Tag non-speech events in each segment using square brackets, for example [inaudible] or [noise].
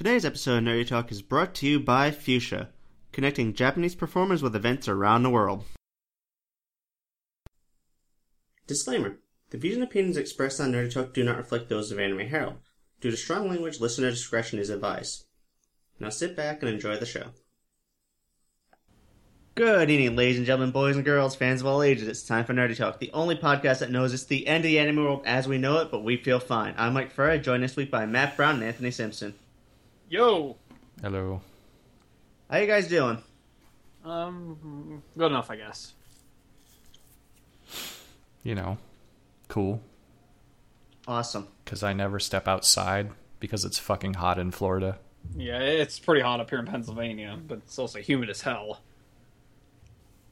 Today's episode of Nerdy Talk is brought to you by Fuchsia, connecting Japanese performers with events around the world. Disclaimer The views and opinions expressed on Nerdy Talk do not reflect those of Anime Herald. Due to strong language, listener discretion is advised. Now sit back and enjoy the show. Good evening, ladies and gentlemen, boys and girls, fans of all ages. It's time for Nerdy Talk, the only podcast that knows it's the end of the anime world as we know it, but we feel fine. I'm Mike Furr, joined this week by Matt Brown and Anthony Simpson. Yo. Hello. How you guys doing? Um, good enough, I guess. You know, cool. Awesome. Because I never step outside because it's fucking hot in Florida. Yeah, it's pretty hot up here in Pennsylvania, but it's also humid as hell.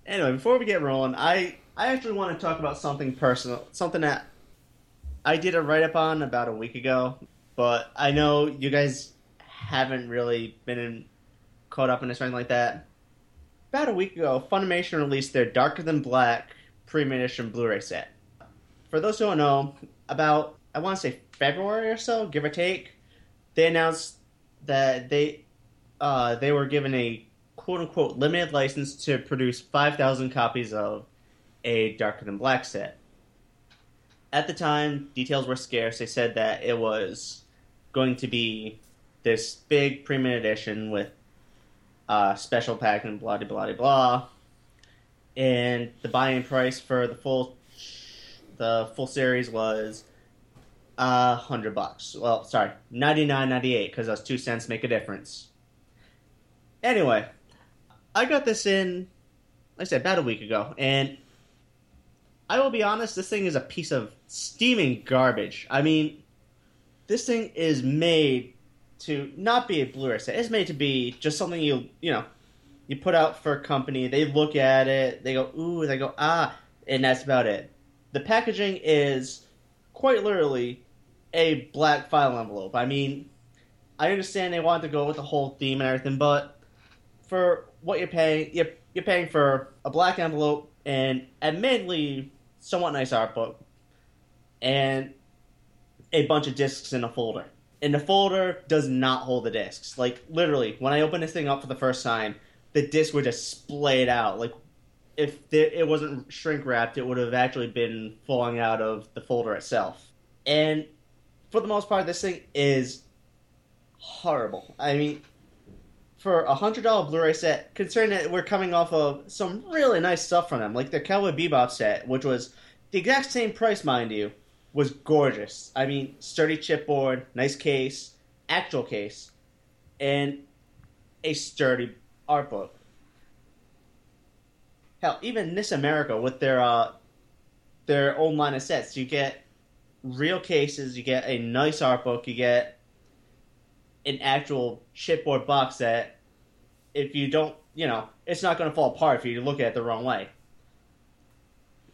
Anyway, before we get rolling, I I actually want to talk about something personal, something that I did a write up on about a week ago, but I know you guys haven't really been in, caught up in or anything like that. About a week ago, Funimation released their Darker Than Black premium edition Blu-ray set. For those who don't know, about I want to say February or so, give or take, they announced that they uh, they were given a quote unquote limited license to produce 5,000 copies of a Darker Than Black set. At the time, details were scarce. They said that it was going to be this big premium edition with uh, special pack and blah blah blah blah. And the buying price for the full the full series was uh, hundred bucks. Well, sorry, ninety nine ninety eight because those two cents make a difference. Anyway, I got this in, like I said, about a week ago, and I will be honest, this thing is a piece of steaming garbage. I mean, this thing is made to not be a Blu-ray set. It's made to be just something you you know you put out for a company. They look at it, they go ooh, they go ah, and that's about it. The packaging is quite literally a black file envelope. I mean, I understand they wanted to go with the whole theme and everything, but for what you're paying, you're, you're paying for a black envelope and admittedly somewhat nice art book and a bunch of discs in a folder. And the folder does not hold the discs. Like literally, when I opened this thing up for the first time, the discs were just splayed out. Like if it wasn't shrink wrapped, it would have actually been falling out of the folder itself. And for the most part, this thing is horrible. I mean, for a hundred dollar Blu-ray set, considering that we're coming off of some really nice stuff from them, like the Cowboy Bebop set, which was the exact same price, mind you, was gorgeous. I mean, sturdy chipboard, nice case, actual case, and a sturdy art book. Hell, even NIS America with their uh, their own line of sets, you get real cases, you get a nice art book, you get an actual chipboard box that If you don't, you know, it's not going to fall apart if you look at it the wrong way.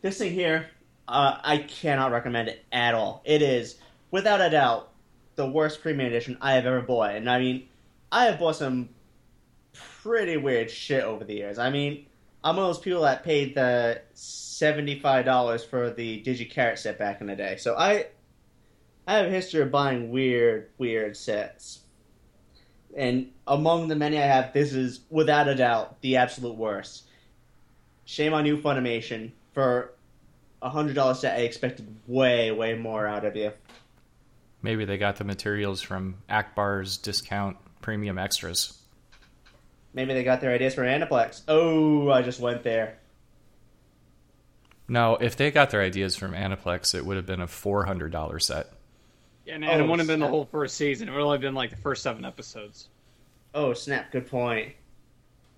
This thing here, uh, I cannot recommend it at all. It is, without a doubt, the worst premium edition I have ever bought. And I mean, I have bought some pretty weird shit over the years. I mean, I'm one of those people that paid the seventy-five dollars for the Di Gi Charat set back in the day. So I, I have a history of buying weird, weird sets. And among the many I have, this is without a doubt the absolute worst. Shame on you, Funimation, for a hundred dollar set. I expected way, way more out of you. Maybe they got the materials from Akbar's discount premium extras. Maybe they got their ideas from Aniplex. Oh, I just went there. No, if they got their ideas from Aniplex, it would have been a four hundred dollar set. Yeah, and, and oh, it wouldn't have been the whole first season. It would only have been like the first seven episodes. Oh snap! Good point.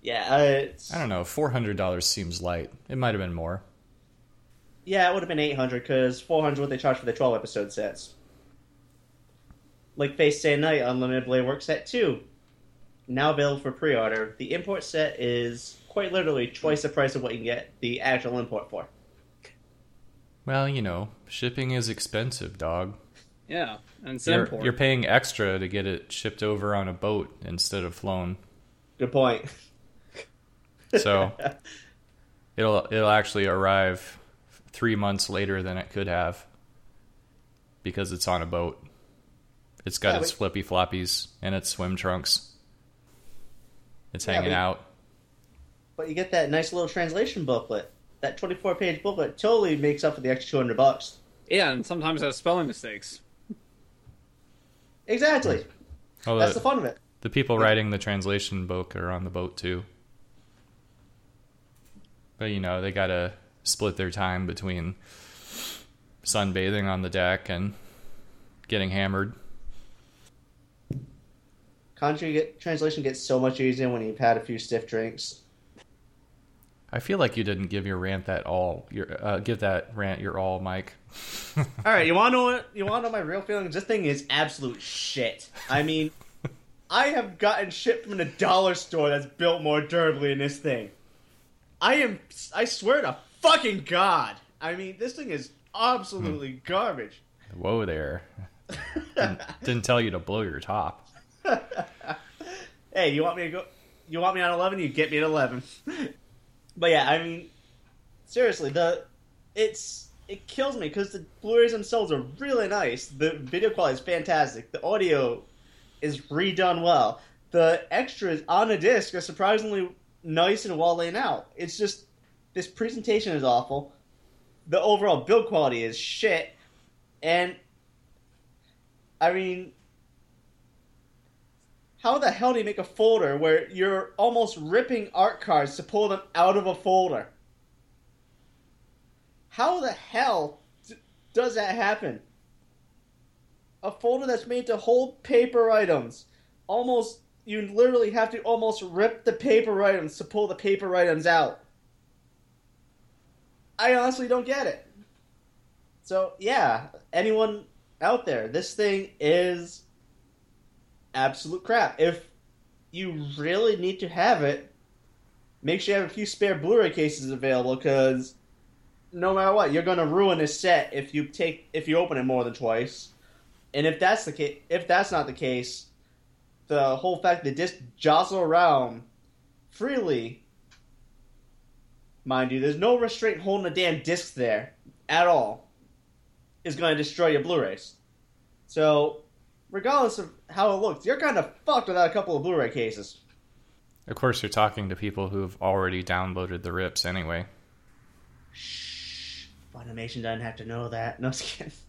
Yeah, uh, I don't know. Four hundred dollars seems light. It might have been more. Yeah, it would have been eight hundred because four hundred what they charge for the twelve episode sets. Like Fate Stay Night Unlimited Blade Works Set Two, now available for pre-order. The import set is quite literally twice the price of what you can get the actual import for. Well, you know, shipping is expensive, dog. Yeah, and it's you're, import. You're paying extra to get it shipped over on a boat instead of flown. Good point. so [laughs] it'll it'll actually arrive three months later than it could have because it's on a boat. It's got Yeah, its but- flippy floppies and its swim trunks. It's Yeah, hanging but- out. But you get that nice little translation booklet. That 24 page booklet totally makes up for the extra 200 bucks. Yeah, and sometimes has spelling mistakes. Exactly. Oh, That's the, the fun of it. the people writing the translation book are on the boat too. But you know, they gotta split their time between sunbathing on the deck and getting hammered. Country get, translation gets so much easier when you've had a few stiff drinks. I feel like you didn't give your rant that all. Your uh, give that rant your all, Mike. [laughs] All right, you want to know what? You want to know my real feelings? This thing is absolute shit. I mean, I have gotten shit from the dollar store that's built more durably than this thing. I am. I swear to fucking god. I mean, this thing is absolutely hmm. garbage. Whoa there. didn't, didn't tell you to blow your top. hey, you want me to go? You want me on eleven? You get me at eleven. [laughs] but yeah, I mean, seriously, the it's it kills me because the Blu-rays themselves are really nice. The video quality is fantastic. The audio is redone well. The extras on the disc are surprisingly nice and well laid out. It's just this presentation is awful. The overall build quality is shit, and I mean, how the hell do you make a folder where you're almost ripping art cards to pull them out of a folder? How the hell does that happen? A folder that's made to hold paper items. Almost, you literally have to almost rip the paper items to pull the paper items out. I honestly don't get it. So, yeah, anyone out there, this thing is absolute crap. If you really need to have it, make sure you have a few spare Blu-ray cases available because no matter what, you're going to ruin this set if you take if you open it more than twice. And if that's the case, if that's not the case, the whole fact that disc jostle around freely, mind you, there's no restraint holding the damn disc there at all, is going to destroy your Blu-rays. So, regardless of how it looks, you're kind of fucked without a couple of Blu-ray cases. Of course, you're talking to people who've already downloaded the rips anyway. Shh. Funimation doesn't have to know that. No, skin. [laughs]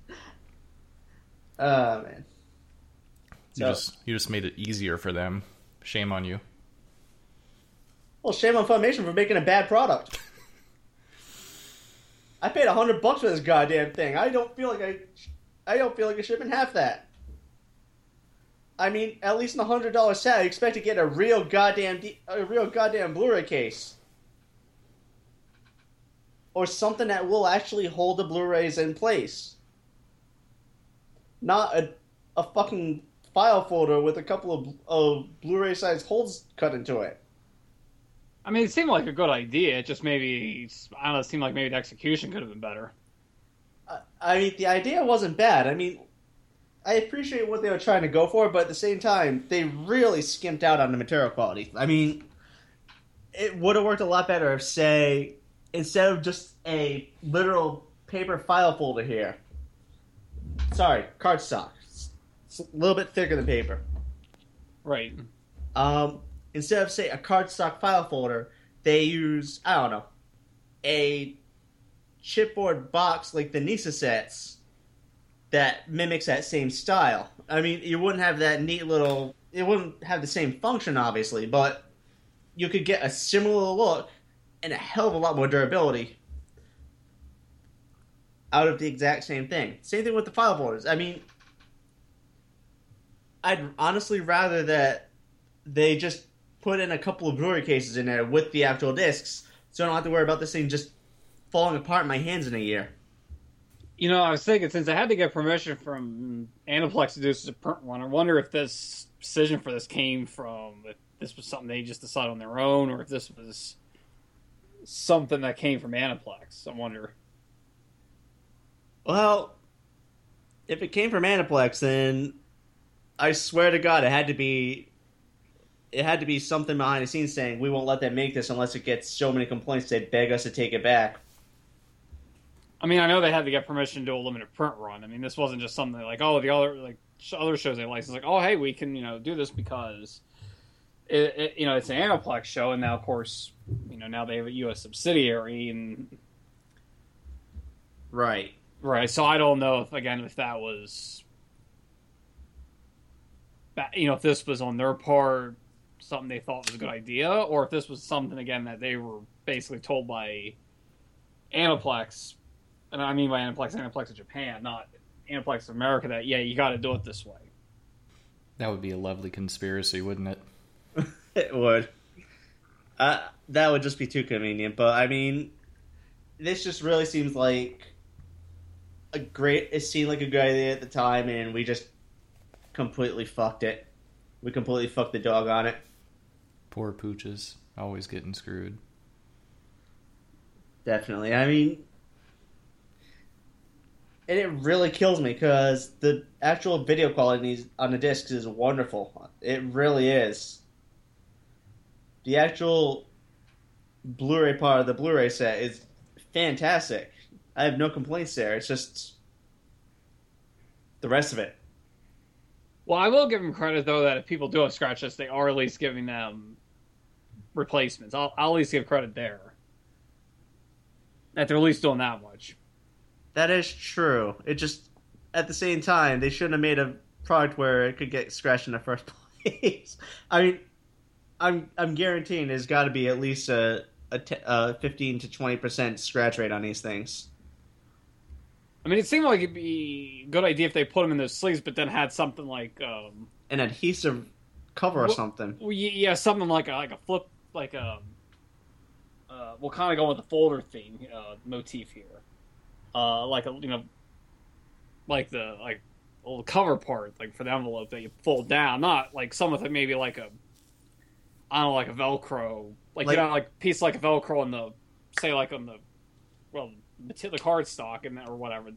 Oh man. You just you just made it easier for them. Shame on you. Well, shame on Funimation for making a bad product. I paid a hundred bucks for this goddamn thing. I don't feel like I, I don't feel like I should have half that. I mean, at least in a hundred dollar set, I expect to get a real goddamn, a real goddamn Blu-ray case, or something that will actually hold the Blu-rays in place. Not a, a fucking file folder with a couple of, of Blu-ray size holes cut into it. I mean, it seemed like a good idea. It just maybe I don't know. It seemed like maybe the execution could have been better. I- I mean, the idea wasn't bad. I mean, I appreciate what they were trying to go for, but at the same time, they really skimped out on the material quality. I mean, it would have worked a lot better if, say, instead of just a literal paper file folder here, sorry, cardstock, it's a little bit thicker than paper. Right. Um, instead of say a cardstock file folder, they use I don't know a chipboard box like the Nisa sets that mimics that same style. I mean, you wouldn't have that neat little. It wouldn't have the same function, obviously, but you could get a similar look and a hell of a lot more durability out of the exact same thing. Same thing with the file folders. I mean, I'd honestly rather that they just put in a couple of Blu-ray cases in there with the actual discs, so I don't have to worry about this thing just falling apart in my hands in a year. You know, I was thinking since I had to get permission from Aniplex to do this as a print one, I wonder if this decision for this came from if this was something they just decided on their own, or if this was something that came from Aniplex. I wonder. Well, if it came from Aniplex, then I swear to God, it had to be. It had to be something behind the scenes saying we won't let them make this unless it gets so many complaints they beg us to take it back. I mean, I know they had to get permission to do a limited print run. I mean, this wasn't just something like, oh, the other like other shows they license. Like, oh hey, we can you know do this because it, it, you know it's an Aniplex show, and now of course you know now they have a U.S. subsidiary, and Right. right. So I don't know if again if that was, you know, if this was on their part something they thought was a good idea, or if this was something again that they were basically told by Aniplex, and I mean by Aniplex, Aniplex of Japan, not Aniplex of America. That yeah, you got to do it this way. That would be a lovely conspiracy, wouldn't it? [laughs] It would. Uh, that would just be too convenient. But I mean, this just really seems like a great. It seemed like a good idea at the time, and we just completely fucked it. We completely fucked the dog on it. Poor pooches, always getting screwed. Definitely. I mean, and it really kills me because the actual video quality on the discs is wonderful. It really is. The actual Blu-ray part of the Blu-ray set is fantastic. I have no complaints there. It's just the rest of it. Well, I will give them credit though that if people do have scratch lists, they are at least giving them replacements. I'll, I'll at least give credit there that they're at least doing that much. That is true. It just at the same time they shouldn't have made a product where it could get scratched in the first [laughs] place. I mean, I'm I'm guaranteeing there's got to be at least a a, t- a 15 to 20 percent scratch rate on these things. I mean, it seemed like it'd be a good idea if they put them in those sleeves, but then had something like um, An adhesive cover or Well- something. well, yeah, something like a like a flip, like a. Uh, we'll kind of go with the folder theme uh, motif here, uh, like a you know, like the like little cover part, like for the envelope that you fold down, not like some of it maybe like a, I don't know, like a Velcro, like, Like- you know, like piece like a Velcro on the, say like on the, well, the, the card stock and or whatever it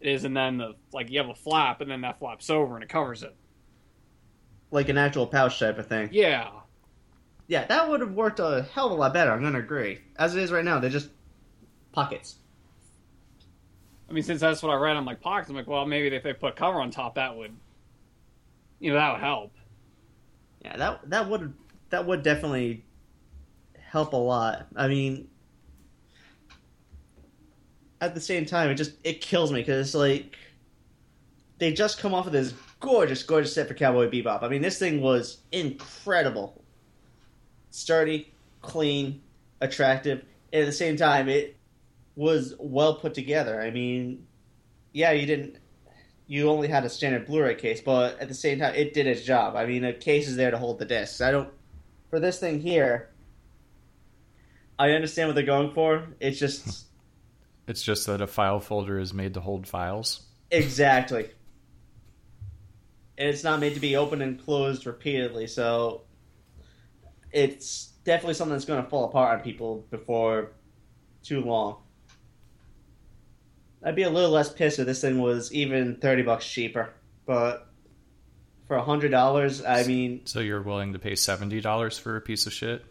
is, and then the like you have a flap, and then that flaps over and it covers it. Like an actual pouch type of thing. Yeah, Yeah, that would have worked a hell of a lot better. I'm gonna agree. As it is right now, they're just pockets. I mean, since that's what I read, I'm like pockets. I'm like, well, maybe if they put cover on top, that would, you know, that would help. Yeah, that that would that would definitely help a lot. I mean, at the same time, it just it kills me because it's like they just come off of this gorgeous, gorgeous set for Cowboy Bebop. I mean, this thing was incredible, sturdy, clean, attractive, and at the same time, it was well put together. I mean, yeah, you didn't you only had a standard Blu-ray case, but at the same time, it did its job. I mean, a case is there to hold the discs. I don't for this thing here. I understand what they're going for. It's just [laughs] It's just that a file folder is made to hold files. exactly, and it's not made to be opened and closed repeatedly. So it's definitely something that's going to fall apart on people before too long. I'd be a little less pissed if this thing was even thirty bucks cheaper, but for hundred dollars, I mean, So you're willing to pay seventy dollars for a piece of shit?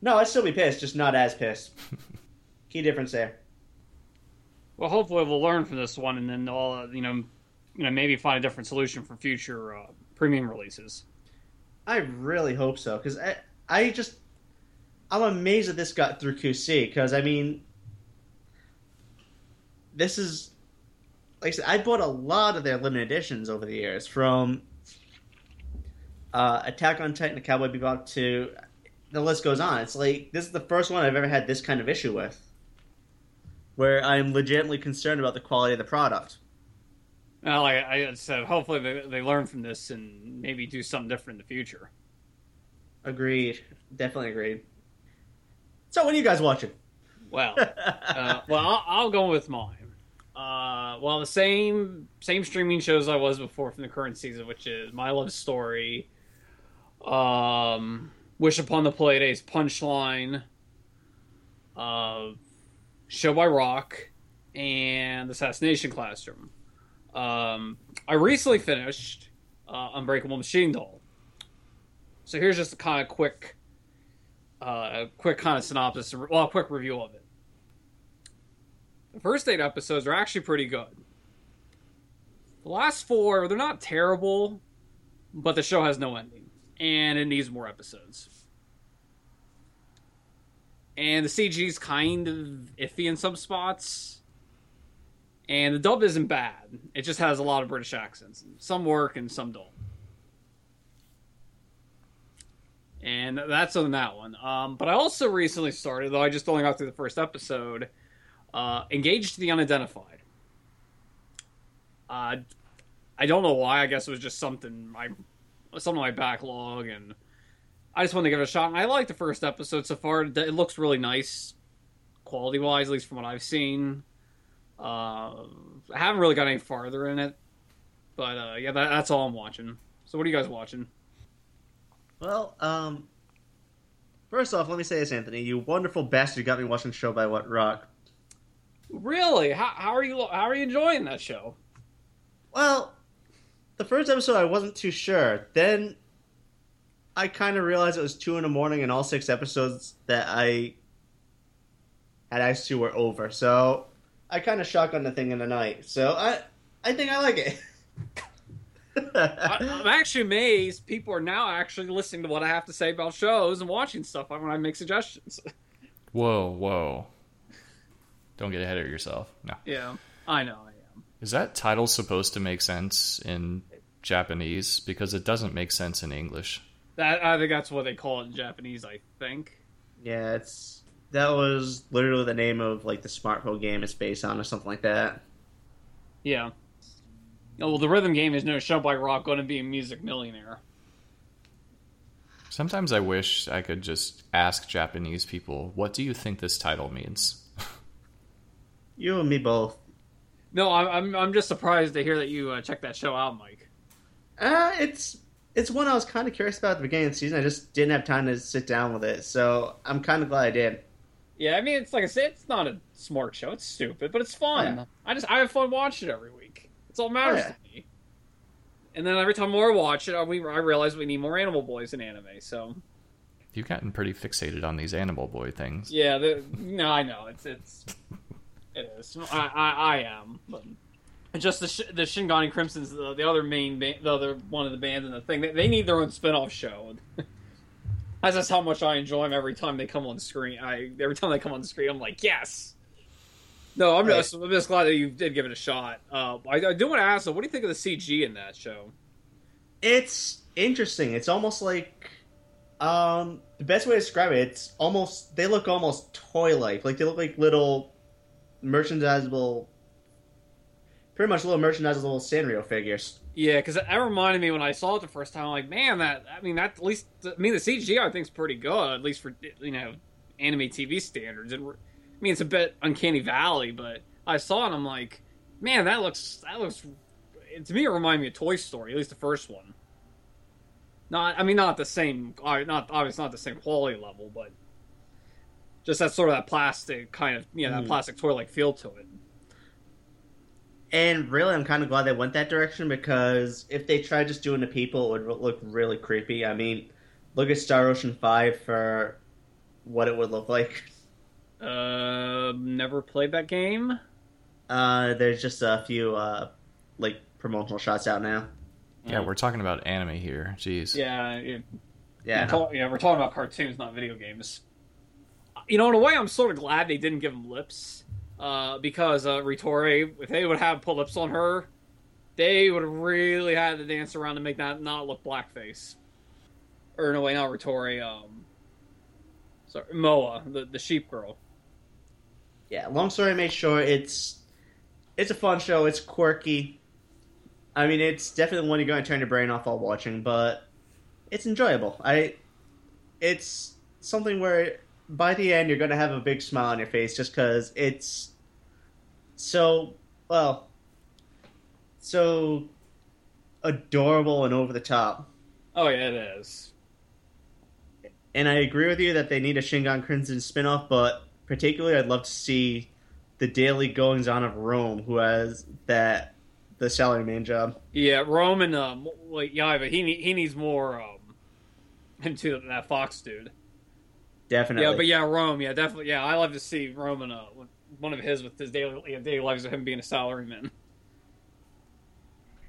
no, I'd still be pissed, just not as pissed. [laughs] Key difference there. Well, hopefully we'll learn from this one, and then they'll, uh, you know, you know, maybe find a different solution for future uh, premium releases. I really hope so because I, just, I'm amazed that this got through QC because I mean, this is, like I said, I bought a lot of their limited editions over the years from uh, Attack on Titan Cowboy Bebop to the list goes on. It's like this is the first one I've ever had this kind of issue with, where I'm legitimately concerned about the quality of the product. Well, like I said, hopefully they, they learn from this and maybe do something different in the future. Agreed, definitely agreed. So, what are you guys watching? Well, [laughs] uh, well, I'll, I'll go with mine. Uh, well, the same same streaming shows I was before from the current season, which is My Love Story, um, Wish Upon the Pleiades, Punchline, uh, Show by Rock, and Assassination Classroom. Um, I recently finished uh, Unbreakable Machine Doll. So here's just a kind of quick, uh, quick kind of synopsis, well, a quick review of it. The first eight episodes are actually pretty good. The last four, they're not terrible, but the show has no ending, and it needs more episodes. And the CG's kind of iffy in some spots. And the dub isn't bad. It just has a lot of British accents. Some work and some don't. And that's on that one. Um, but I also recently started, though I just only got through the first episode, uh, Engaged the Unidentified. Uh, I don't know why. I guess it was just something my some of my backlog, and I just wanted to give it a shot. And I like the first episode so far. It looks really nice, quality wise, at least from what I've seen. Uh, I haven't really got any farther in it, but uh, yeah, that, that's all I'm watching. So, what are you guys watching? Well, um, first off, let me say this, Anthony. You wonderful bastard got me watching the show by what rock. Really? How, how are you? How are you enjoying that show? Well, the first episode I wasn't too sure. Then I kind of realized it was two in the morning, and all six episodes that I had access to were over. So I kind of shotgun the thing in the night. So I I think I like it. [laughs] I, I'm actually amazed people are now actually listening to what I have to say about shows and watching stuff when I make suggestions. Whoa, whoa. Don't get ahead of yourself. No. Yeah, I know. I am. Is that title supposed to make sense in Japanese? Because it doesn't make sense in English. That I think that's what they call it in Japanese. I think. yeah, it's that was literally the name of like the smartphone game it's based on, or something like that. Yeah. Oh, well, the rhythm game is no show by rock going to be a music millionaire. Sometimes I wish I could just ask Japanese people, what do you think this title means? [laughs] You and me both. No, I'm I'm, I'm just surprised to hear that you uh, checked that show out, Mike. Uh, it's it's one I was kind of curious about at the beginning of the season. I just didn't have time to sit down with it, so I'm kind of glad I did. Yeah, I mean, it's like I said, it's not a smart show. It's stupid, but it's fun. Yeah. I just I have fun watching it every week. It's all matters Oh, yeah. to me. And then every time more I watch it, I, we, I realize we need more Animal Boys in anime. So You've gotten pretty fixated on these Animal Boy things. yeah, the, no, I know it's it's it is. I I, I am, but just the Sh- the Shingan Crimsonz the, the other main band, the other one of the bands in the thing. They, they need their own spin off show. [laughs] That's just how much I enjoy them every time they come on screen. I every time they come on the screen, I'm like, yes. No, I'm Right. just I'm just glad that you did give it a shot. Uh, I, I do want to ask, though, what do you think of the CG in that show? It's interesting. It's almost like um the best way to describe it. It's almost they look almost toy like. Like they look like little merchandisable, pretty much little merchandisable Sanrio figures. Yeah, because that reminded me when I saw it the first time. I'm like, man, that I mean, that at least I mean the CG I think is pretty good, at least for you know anime TV standards. And I mean, it's a bit uncanny valley, but I saw it. and I'm like, man, that looks that looks. To me, it reminded me of Toy Story, at least the first one. Not, I mean, not the same, not obviously not the same quality level, but just that sort of that plastic kind of, you know, that Mm. plastic toy like feel to it. And really, I'm kind of glad they went that direction because if they tried just doing the people, it would look really creepy. I mean, look at Star Ocean Five for what it would look like. [laughs] Uh, never played that game. Uh, there's just a few uh, like promotional shots out now. Yeah, we're talking about anime here. Jeez. Yeah, it, Yeah, We're call- yeah, we're talking about cartoons, not video games. You know, in a way, I'm sort of glad they didn't give him lips, uh, because uh, Retoree, if they would have put lips on her, they would have really had to dance around to make that not look blackface. Or in a way, not Retoree. Um, sorry, Moa, the the sheep girl. Yeah. Long story made short, it's it's a fun show. It's quirky. I mean, it's definitely one you're going to turn your brain off while watching, but it's enjoyable. I it's something where by the end you're going to have a big smile on your face just because it's so well so adorable and over the top. Oh yeah, it is. And I agree with you that they need a Shingan Crimson spin-off, but particularly I'd love to see the daily goings on of Rom, who has that the salaryman job. Yeah, Rom and Um, like, yeah, but he he needs more um [laughs] into that Fox dude. Definitely. Yeah, but yeah, Rom. Yeah, definitely. Yeah, I love to see Rom and Uh, one of his with his daily yeah, daily lives of him being a salaryman.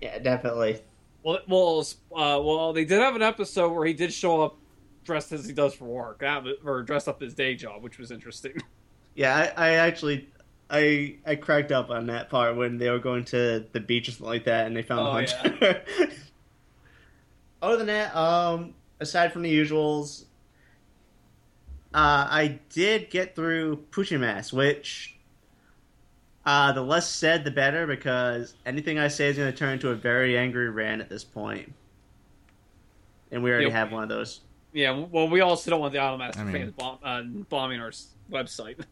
Yeah, definitely. Well, well, uh, well, they did have an episode where he did show up dressed as he does for work, or dressed up his day job, which was interesting. [laughs] Yeah, I, I actually, I I cracked up on that part when they were going to the beach or something like that, and they found Oh, the hunter. [laughs] Other than that, um, aside from the usuals, uh, I did get through Puchimas, which uh, the less said, the better, because anything I say is going to turn into a very angry rant at this point. And we already Yep. have one of those. Yeah, well, we also don't want the Idolmaster I mean- fans bomb, uh, bombing our website. [laughs] I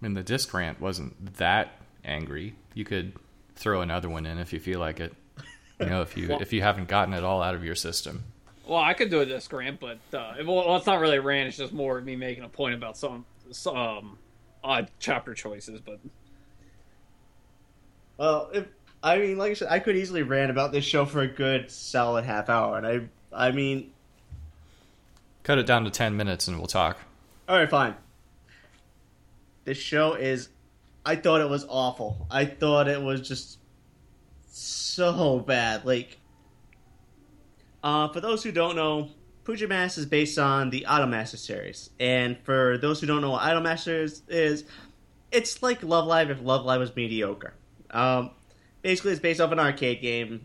mean, the disc rant wasn't that angry. You could throw another one in if you feel like it. You know, if you [laughs] Well- if you haven't gotten it all out of your system. Well, I could do a disc rant, but uh, it- well, it's not really a rant. It's just more me making a point about some some um, odd chapter choices. But Well, if I mean, like I said, I could easily rant about this show for a good solid half hour, and I, I mean, Cut it down to ten minutes and we'll talk. all right, fine. This show is, I thought it was awful. I thought it was just so bad. Like, uh, for those who don't know, Puchimas is based on the Idolmaster series, and for those who don't know what Idolmaster is, is it's like Love Live if Love Live was mediocre. Um, basically, it's based off an arcade game.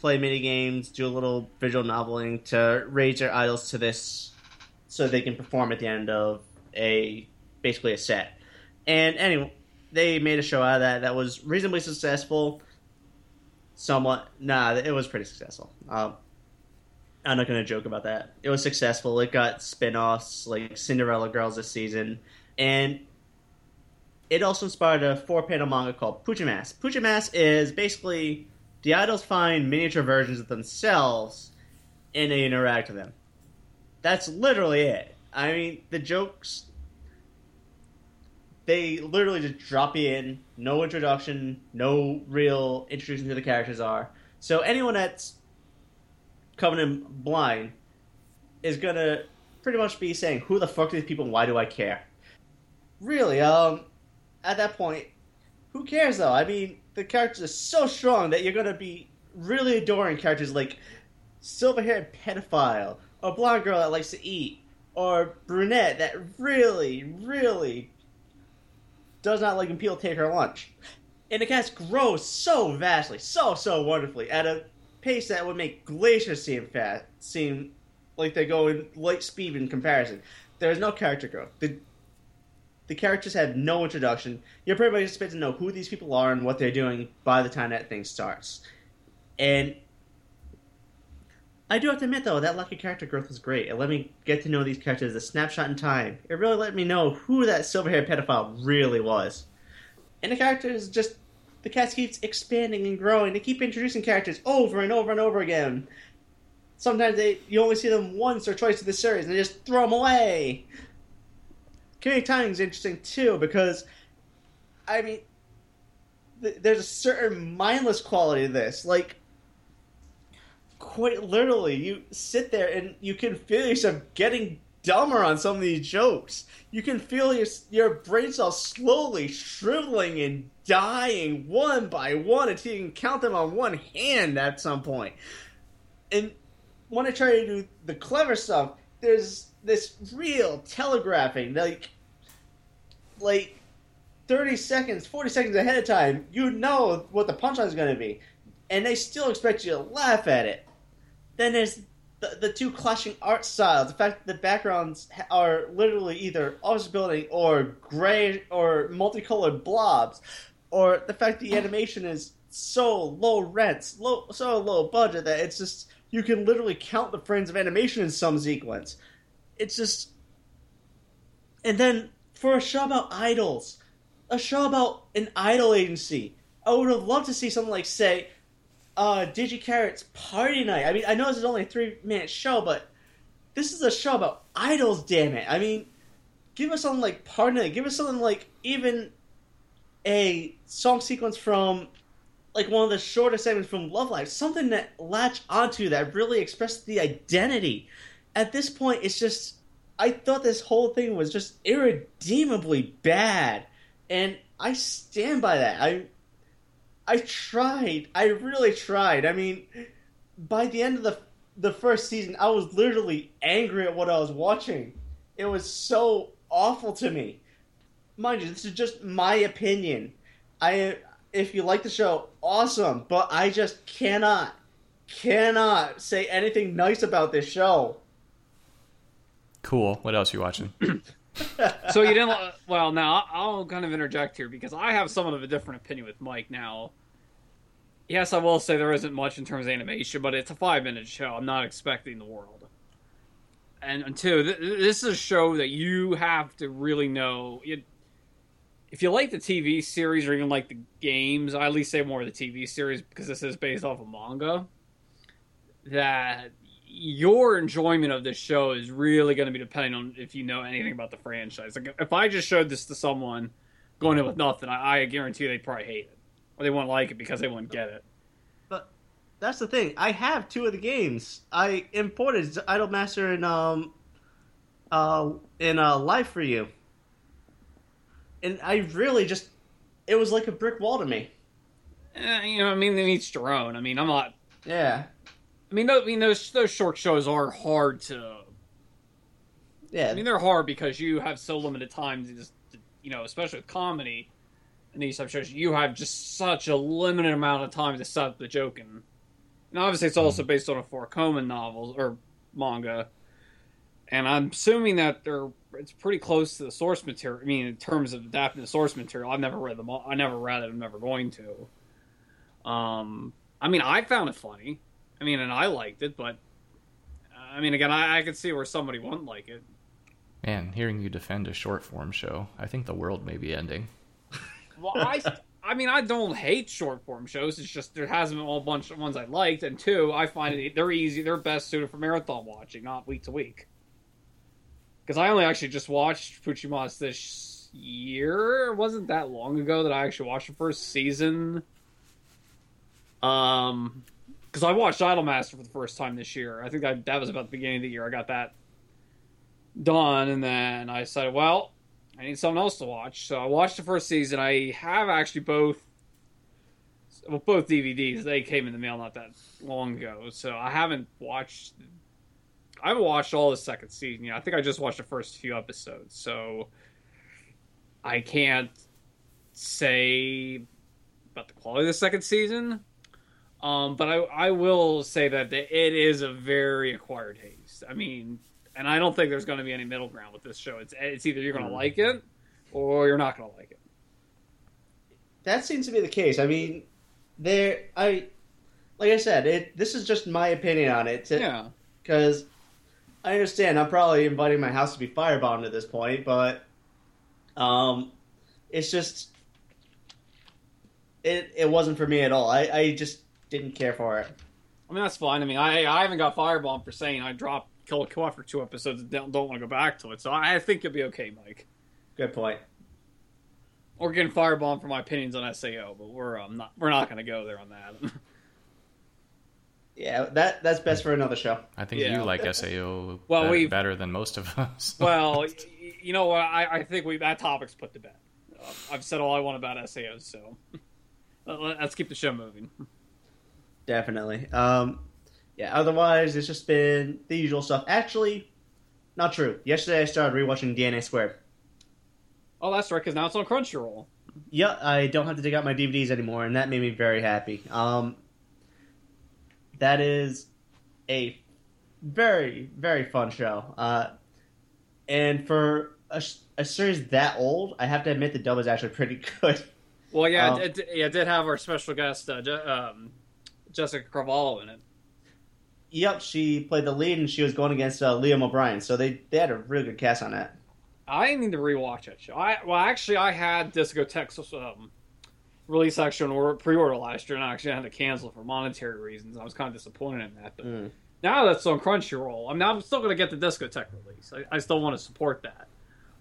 Play mini games, do a little visual noveling to raise their idols to this, so they can perform at the end of a basically a set. And anyway, they made a show out of that that was reasonably successful. Somewhat, nah, it was pretty successful. Um, I'm not gonna joke about that. It was successful. It got spin-offs like Cinderella Girls this season, and it also inspired a four-panel manga called Puchimas. Puchimas is basically the idols find miniature versions of themselves and they interact with them. That's literally it. I mean, the jokes they literally just drop you in, no introduction, no real introduction to who the characters are. So anyone that's coming in blind is gonna pretty much be saying, "Who the fuck are these people? and Why do I care?" Really, um, at that point, who cares though? I mean, the characters are so strong that you're gonna be really adoring characters like silver-haired pedophile, or blonde girl that likes to eat, or brunette that really, really does not like when people take her lunch. And the cast grows so vastly, so so wonderfully, at a pace that would make glaciers seem fast, seem like they go in light speed in comparison. There is no character growth. The the characters have no introduction. You're pretty much expected to know who these people are and what they're doing by the time that thing starts. And I do have to admit, though, that lucky character growth was great. It let me get to know these characters a snapshot in time. It really let me know who that silver-haired pedophile really was. And the characters just the cast keeps expanding and growing. They keep introducing characters over and over and over again. Sometimes they you only see them once or twice in the series, and they just throw them away. Comedic timing is interesting too because, I mean, th- there's a certain mindless quality to this. Like, quite literally, you sit there and you can feel yourself getting dumber on some of these jokes. You can feel your your brain cells slowly shriveling and dying one by one until you can count them on one hand at some point. And when I try to do the clever stuff, there's this real telegraphing, like like thirty seconds, forty seconds ahead of time. You know what the punchline is going to be, and they still expect you to laugh at it. Then there's the, the two clashing art styles. The fact that the backgrounds are literally either office building or gray or multicolored blobs, or the fact the animation is so low rents, low so low budget that it's just you can literally count the frames of animation in some sequence. It's just, and then for a show about idols, a show about an idol agency, I would have loved to see something like say uh, Di Gi Charat's Party Night. I mean, I know this is only a three minute show, but this is a show about idols, damn it. I mean, give us something like Party Night. Give us something like even a song sequence from like one of the shorter segments from Love Live. Something that latch onto that really expressed the identity. At this point, it's just. I thought this whole thing was just irredeemably bad. And I stand by that. I I tried. I really tried. I mean, by the end of the the first season, I was literally angry at what I was watching. It was so awful to me. Mind you, this is just my opinion. I if you like the show, awesome, but I just cannot cannot say anything nice about this show. Cool. What else you watching? [clears throat] so you didn't. Well, now I'll kind of interject here because I have somewhat of a different opinion with Mike now. Yes, I will say there isn't much in terms of animation, but it's a five-minute show. I'm not expecting the world. And, and two, th- th- this is a show that you have to really know. It, if you like the TV series or even like the games, I at least say more of the TV series because this is based off of manga. That your enjoyment of this show is really going to be depending on if you know anything about the franchise. Like if I just showed this to someone going in with nothing, I, I guarantee they'd probably hate it or they won't like it because they won't get it. But that's the thing. I have two of the games. I imported Idolmaster and um uh in uh Live for You. And I really just it was like a brick wall to me. Eh, you know, I mean, they each their own. I mean, I'm not. Yeah. I mean, I mean, those those short shows are hard to. Yeah. I mean, they're hard because you have so limited time to just, you know, especially with comedy and these type of shows, you have just such a limited amount of time to set up the joke and. And obviously, it's also based on a four Coleman novel or manga, and I'm assuming that they're it's pretty close to the source material. I mean, in terms of adapting the source material, I've never read them. All. I never read it. I'm never going to. Um, I mean, I found it funny. I mean, and I liked it, but uh, I mean, again, I, I could see where somebody wouldn't like it. Man, hearing you defend a short form show, I think the world may be ending. [laughs] Well, I, I mean, I don't hate short form shows. It's just there hasn't been a bunch of ones I liked, and two, I find it they're easy. They're best suited for marathon watching, not week to week. Because I only actually just watched Puchimas this year. It wasn't that long ago that I actually watched the first season. Um, because I watched Idolmaster for the first time this year. I think I, that was about the beginning of the year. I got that done, and then I said, well, I need something else to watch. So I watched the first season. I have actually both, well, both DVDs. They came in the mail not that long ago, so I haven't watched. I haven't watched all the second season. I think I just watched the first few episodes, so I can't say about the quality of the second season. Um, but I, I will say that it is a very acquired taste. I mean, and I don't think there's going to be any middle ground with this show. It's it's either you're going to like it or you're not going to like it. That seems to be the case. I mean, there I like I said, it this is just my opinion on it. Yeah. because I understand I'm probably inviting my house to be firebombed at this point, but um, it's just it it wasn't for me at all. I, I just didn't care for it. I mean, that's fine. I mean, I I haven't got firebombed for saying I dropped Kill la Kill after two episodes and don't, don't want to go back to it. So I think you'll be okay, Mike. Good point. Or getting firebombed for my opinions on SAO, but we're um, not we're not going to go there on that. [laughs] Yeah, that that's best for another show. I think Yeah. you like [laughs] SAO Well, bet- we- better than most of us. [laughs] well, you know what? I, I think we that topic's put to bed. Uh, I've said all I want about SAOs, so Let- let- let's keep the show moving. Definitely. Um, yeah. Otherwise, it's just been the usual stuff. Actually, not true. Yesterday, I started rewatching DNA Squared. Oh, that's right, because now it's on Crunchyroll. Yeah, I don't have to dig out my DVDs anymore, and that made me very happy. Um, that is a very, very fun show. Uh, and for a series that old, I have to admit the dub is actually pretty [laughs] good. Well, yeah, Um, it, it, yeah, it did have our special guest uh, um, Jessica Calvello in it. Yep, she played the lead, and she was going against uh, Liam O'Brien, so they, they had a really good cast on that. I need to rewatch that show. I well, actually, I had Discotek's um, release actually on or- pre-order last year, and I actually had to cancel for monetary reasons. I was kind of disappointed in that, but Mm. now that's on Crunchyroll. I'm mean, I'm still going to get the Discotek release. I, I still want to support that.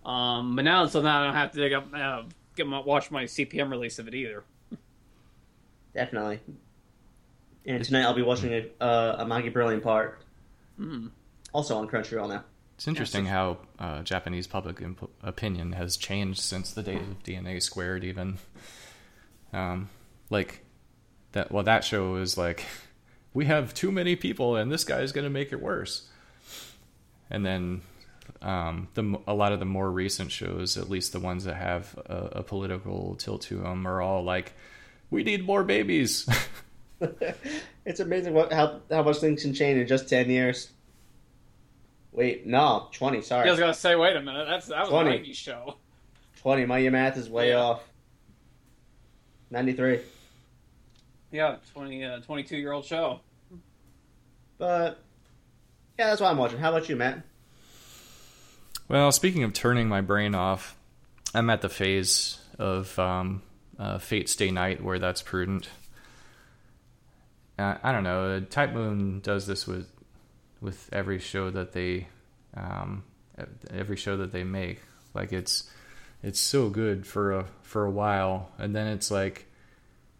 Um, but now it's on that, I don't have to dig up, uh, get my watch my CPM release of it either. Definitely. And tonight I'll be watching a, uh, a Maggie Brilliant part, Mm. also on Crunchyroll now. It's interesting how uh, Japanese public imp- opinion has changed since the days of DNA squared. Even um, like that well that show is like we have too many people and this guy is going to make it worse. And then um, the a lot of the more recent shows, at least the ones that have a, a political tilt to them, are all like, "We need more babies." [laughs] [laughs] it's amazing what how how much things can change in just ten years. Wait, no, twenty. Sorry, I was gonna say, wait a minute. That's that was 20. a '90s show. twenty. My math is way Yeah. off. Ninety three. Yeah, 20, uh, 22 year old show. But yeah, that's what I'm watching. How about you, Matt? Well, speaking of turning my brain off, I'm at the phase of um, uh, Fate Stay Night where that's prudent. Uh, I don't know. Type Moon does this with with every show that they um, every show that they make. Like it's it's so good for a for a while, and then it's like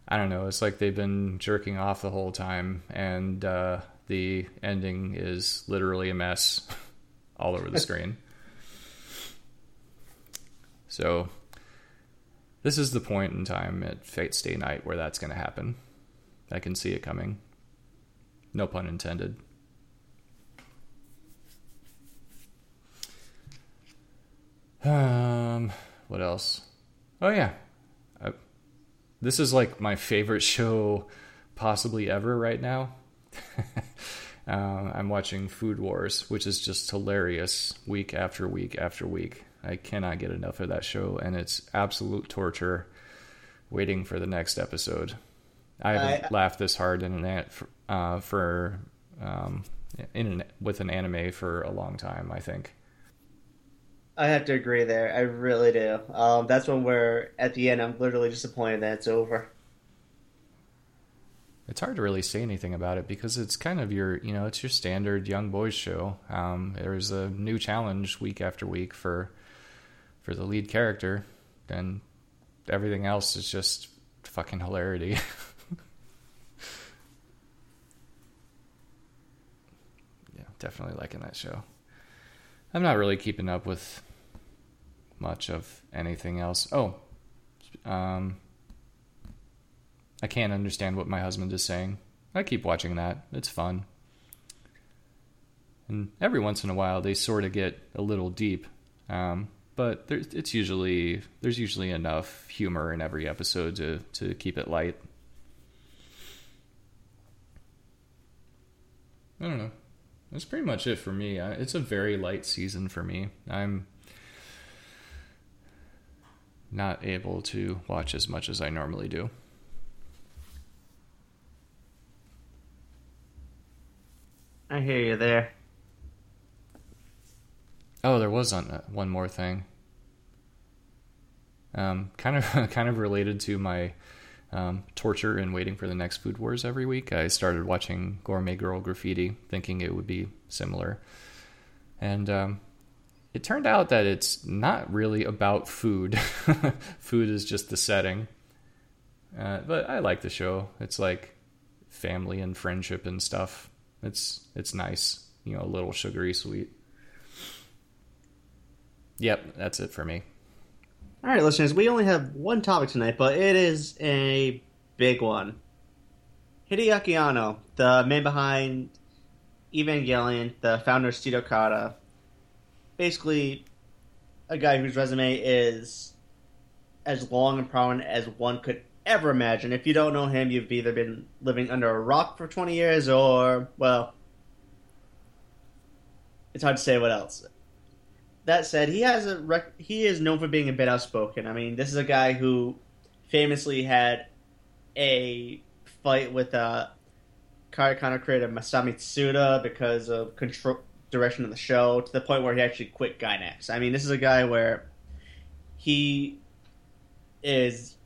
I don't know. It's like they've been jerking off the whole time, and uh, the ending is literally a mess [laughs] all over the screen. So, this is the point in time at Fate Stay Night where that's going to happen. I can see it coming. No pun intended. Um, what else? Oh yeah, I, this is like my favorite show possibly ever right now. [laughs] um, I'm watching Food Wars, which is just hilarious week after week after week. I cannot get enough of that show, and it's absolute torture waiting for the next episode. I haven't I- laughed this hard in an uh, for um, in an, with an anime for a long time. I think. I have to agree there. I really do. Um, that's when we're at the end. I'm literally disappointed that it's over. It's hard to really say anything about it because it's kind of your, you know, it's your standard young boys show. Um, there's a new challenge week after week for for the lead character, and everything else is just fucking hilarity. [laughs] yeah, definitely liking that show. I'm not really keeping up with much of anything else. Oh, um, I can't understand what my husband is saying. I keep watching that. It's fun. And every once in a while, they sort of get a little deep, um, but it's usually there's usually enough humor in every episode to to keep it light. I don't know. That's pretty much it for me. I, it's a very light season for me. I'm not able to watch as much as I normally do. I hear you there. Oh, there was on, one more thing. Um, kind of, [laughs] kind of related to my um, torture and waiting for the next Food Wars every week. I started watching Gourmet Girl Graffiti, thinking it would be similar, and um, it turned out that it's not really about food. [laughs] food is just the setting. Uh, but I like the show. It's like family and friendship and stuff. It's it's nice, you know, a little sugary sweet. Yep, that's it for me. All right, listeners, we only have one topic tonight, but it is a big one. Hideaki Anno, the man behind Evangelion, the founder of Studio Khara, basically a guy whose resume is as long and prominent as one could ever imagine. If you don't know him, you've either been living under a rock for 20 years or, well, it's hard to say what else that said, he has a rec- he is known for being a bit outspoken. I mean, this is a guy who famously had a fight with uh, Kare Kano creator Masami Tsuda because of control direction of the show to the point where he actually quit Gainax. I mean, this is a guy where he is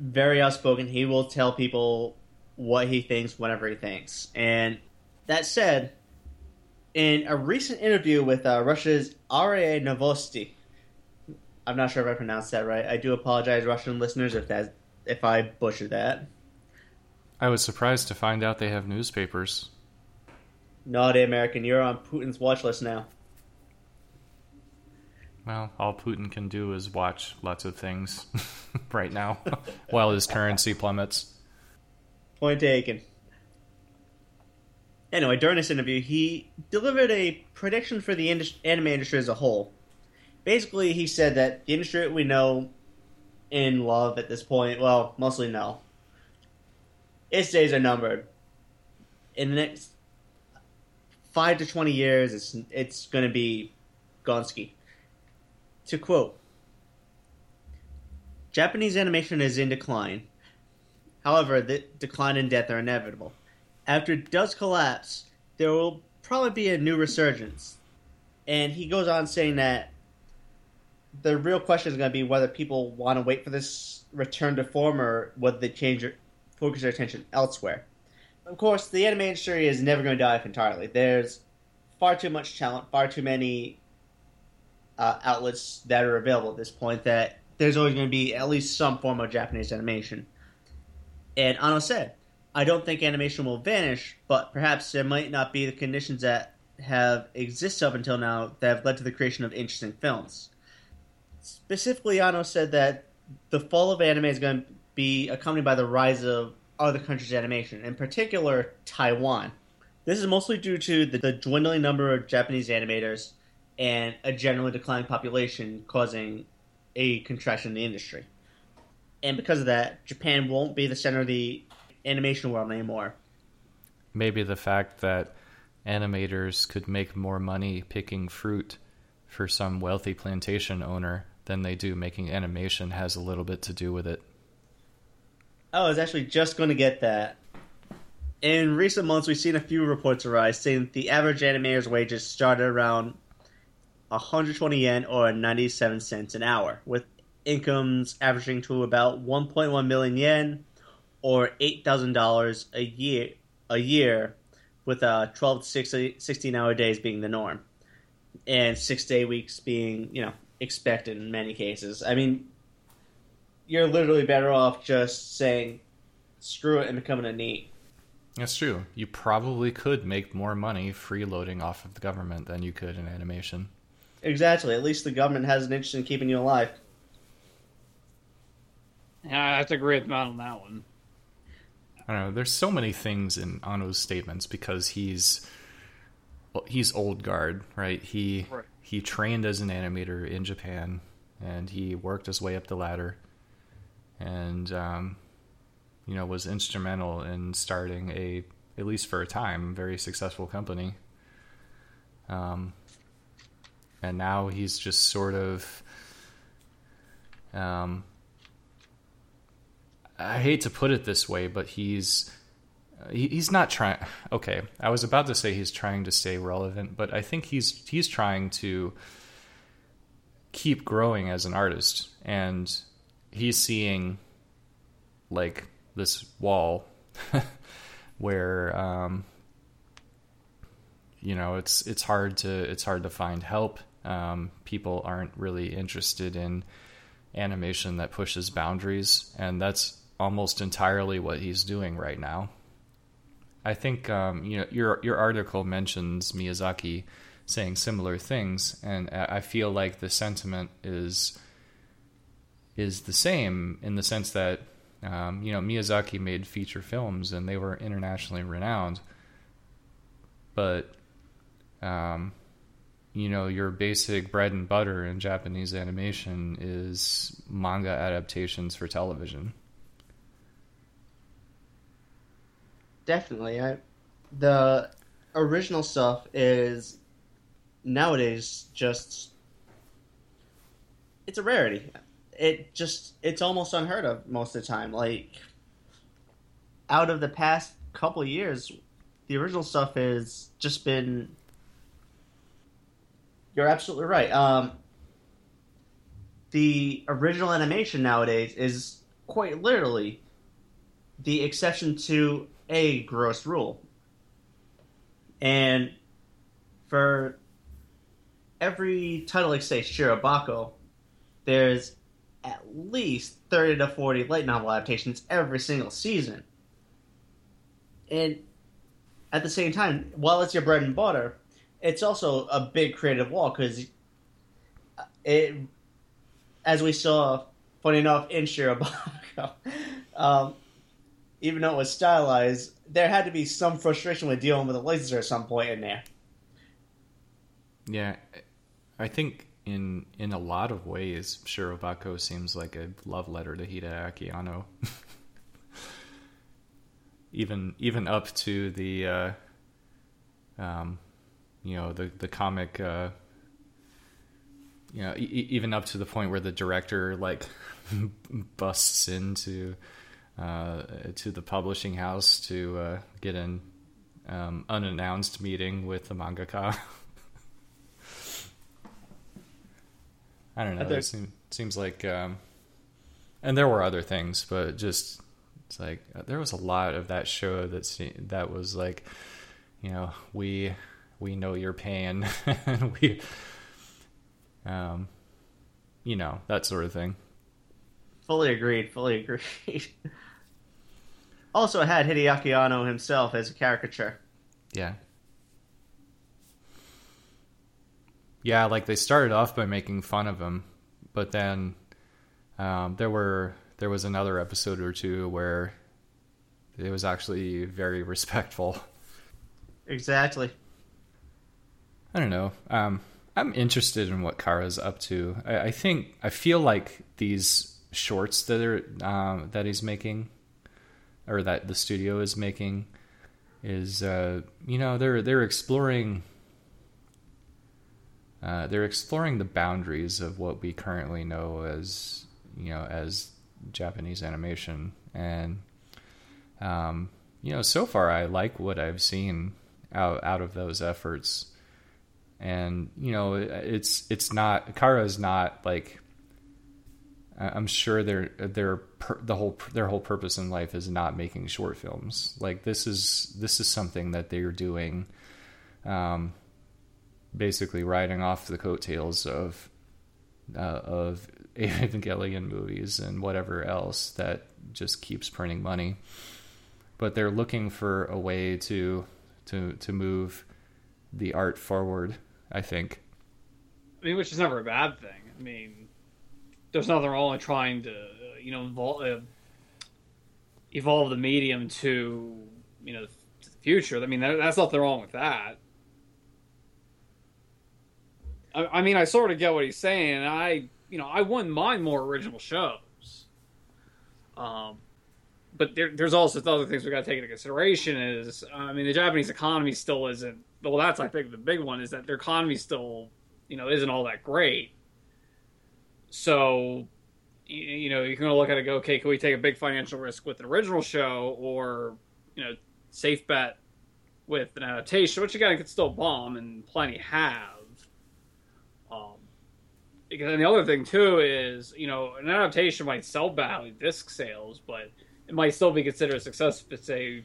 very outspoken. He will tell people what he thinks whenever he thinks. And that said, in a recent interview with uh, Russia's RIA Novosti, I'm not sure if I pronounced that right. I do apologize, Russian listeners, if that if I butchered that. I was surprised to find out they have newspapers. Naughty American, you're on Putin's watch list now. Well, all Putin can do is watch lots of things [laughs] right now [laughs] while his currency plummets. Point taken. Anyway, during this interview, he delivered a prediction for the anime industry as a whole. Basically, he said that the industry we know in love at this point, well, mostly no, its days are numbered. In the next five to twenty years, it's it's going to be Gonski. To quote, Japanese animation is in decline. However, the decline and death are inevitable. After it does collapse, there will probably be a new resurgence. And he goes on saying that the real question is going to be whether people want to wait for this return to form or whether they change or focus their attention elsewhere. Of course, the anime industry is never going to die off entirely. There's far too much talent, far too many uh, outlets that are available at this point that there's always going to be at least some form of Japanese animation. And Anno said, I don't think animation will vanish, but perhaps there might not be the conditions that have existed up until now that have led to the creation of interesting films. Specifically, Anno said that the fall of anime is going to be accompanied by the rise of other countries' animation, in particular Taiwan. This is mostly due to the, the dwindling number of Japanese animators and a generally declining population causing a contraction in the industry. And because of that, Japan won't be the center of the animation world anymore. Maybe the fact that animators could make more money picking fruit for some wealthy plantation owner than they do making animation has a little bit to do with it. Oh, I was actually just going to get that. In recent months, we've seen a few reports arise saying that the average animator's wages started around 120 yen or 97 cents an hour, with incomes averaging to about 1.1 million yen or $8,000 a year a year with uh, 12 to 16 hour days being the norm and 6 day weeks being, you know, expected in many cases. I mean, you're literally better off just saying screw it and becoming a NEET. That's true. You probably could make more money freeloading off of the government than you could in animation. Exactly. At least the government has an interest in keeping you alive. Yeah, I have to agree with Matt on that one. I don't know. There's so many things in Anno's statements because he's well, he's old guard, right? He Right. he trained as an animator in Japan, and he worked his way up the ladder, and um, you know was instrumental in starting a at least for a time very successful company. Um, and now he's just sort of um, I hate to put it this way, but he's he's not trying. Okay, I was about to say he's trying to stay relevant, but I think he's he's trying to keep growing as an artist, and he's seeing like this wall [laughs] where um, you know it's it's hard to it's hard to find help. Um, people aren't really interested in animation that pushes boundaries, and that's almost entirely what he's doing right now. I think um, you know your your article mentions Miyazaki saying similar things, and I feel like the sentiment is is the same in the sense that um, you know Miyazaki made feature films and they were internationally renowned, but um, you know your basic bread and butter in Japanese animation is manga adaptations for television. Definitely. I, the original stuff is nowadays just it's a rarity. It just it's almost unheard of most of the time. Like out of the past couple years, the original stuff has just been You're absolutely right. Um the original animation nowadays is quite literally the exception to a gross rule. And for every title, like say Shirobako, there's at least 30 to 40 light novel adaptations every single season. And at the same time, while it's your bread and butter, it's also a big creative wall because it, as we saw, funny enough, in Shirobako, [laughs] um, even though it was stylized, there had to be some frustration with dealing with a laser at some point in there. Yeah, I think in in a lot of ways, Shirobako seems like a love letter to Hideaki Anno. [laughs] even even up to the uh, um, you know the the comic uh, you know e- even up to the point where the director like [laughs] busts into uh, to the publishing house to uh, get an um, unannounced meeting with the mangaka. [laughs] I don't know. It seems, seems like, um, and there were other things, but just it's like uh, there was a lot of that show that that was like, you know, we we know your pain, and [laughs] we, um, you know, that sort of thing. Fully agreed. Fully agreed. [laughs] also had Hideaki Anno himself as a caricature. Yeah. Yeah, like they started off by making fun of him, but then um, there were there was another episode or two where it was actually very respectful. Exactly. I don't know. Um, I'm interested in what Khara's up to. I, I, think I feel like these shorts that are um, that he's making, or that the studio is making, is uh, you know they're they're exploring uh, they're exploring the boundaries of what we currently know as you know as Japanese animation, and um, you know so far I like what I've seen out out of those efforts, and you know it's it's not Khara is not like I'm sure their their the whole their whole purpose in life is not making short films. Like this is this is something that they're doing. Um, basically riding off the coattails of uh, of [laughs] Evangelion movies and whatever else that just keeps printing money. But they're looking for a way to to to move the art forward. I think. I mean, which is never a bad thing. I mean, there's nothing wrong with trying to you know evolve, uh, evolve the medium to you know the future. I mean, that, that's nothing wrong with that. I, I mean, I sort of get what he's saying. I, you know, I wouldn't mind more original shows. Um, but there, there's also other things we got to take into consideration. Is I mean, the Japanese economy still isn't. Well, that's I think the big one is that their economy still, you know, isn't all that great. So, you, know, you're going to look at it. go, okay, can we take a big financial risk with an original show, or you know, safe bet with an adaptation, which again could still bomb and plenty have Um, because and the other thing too is you know an adaptation might sell badly disc sales, but it might still be considered a success if it say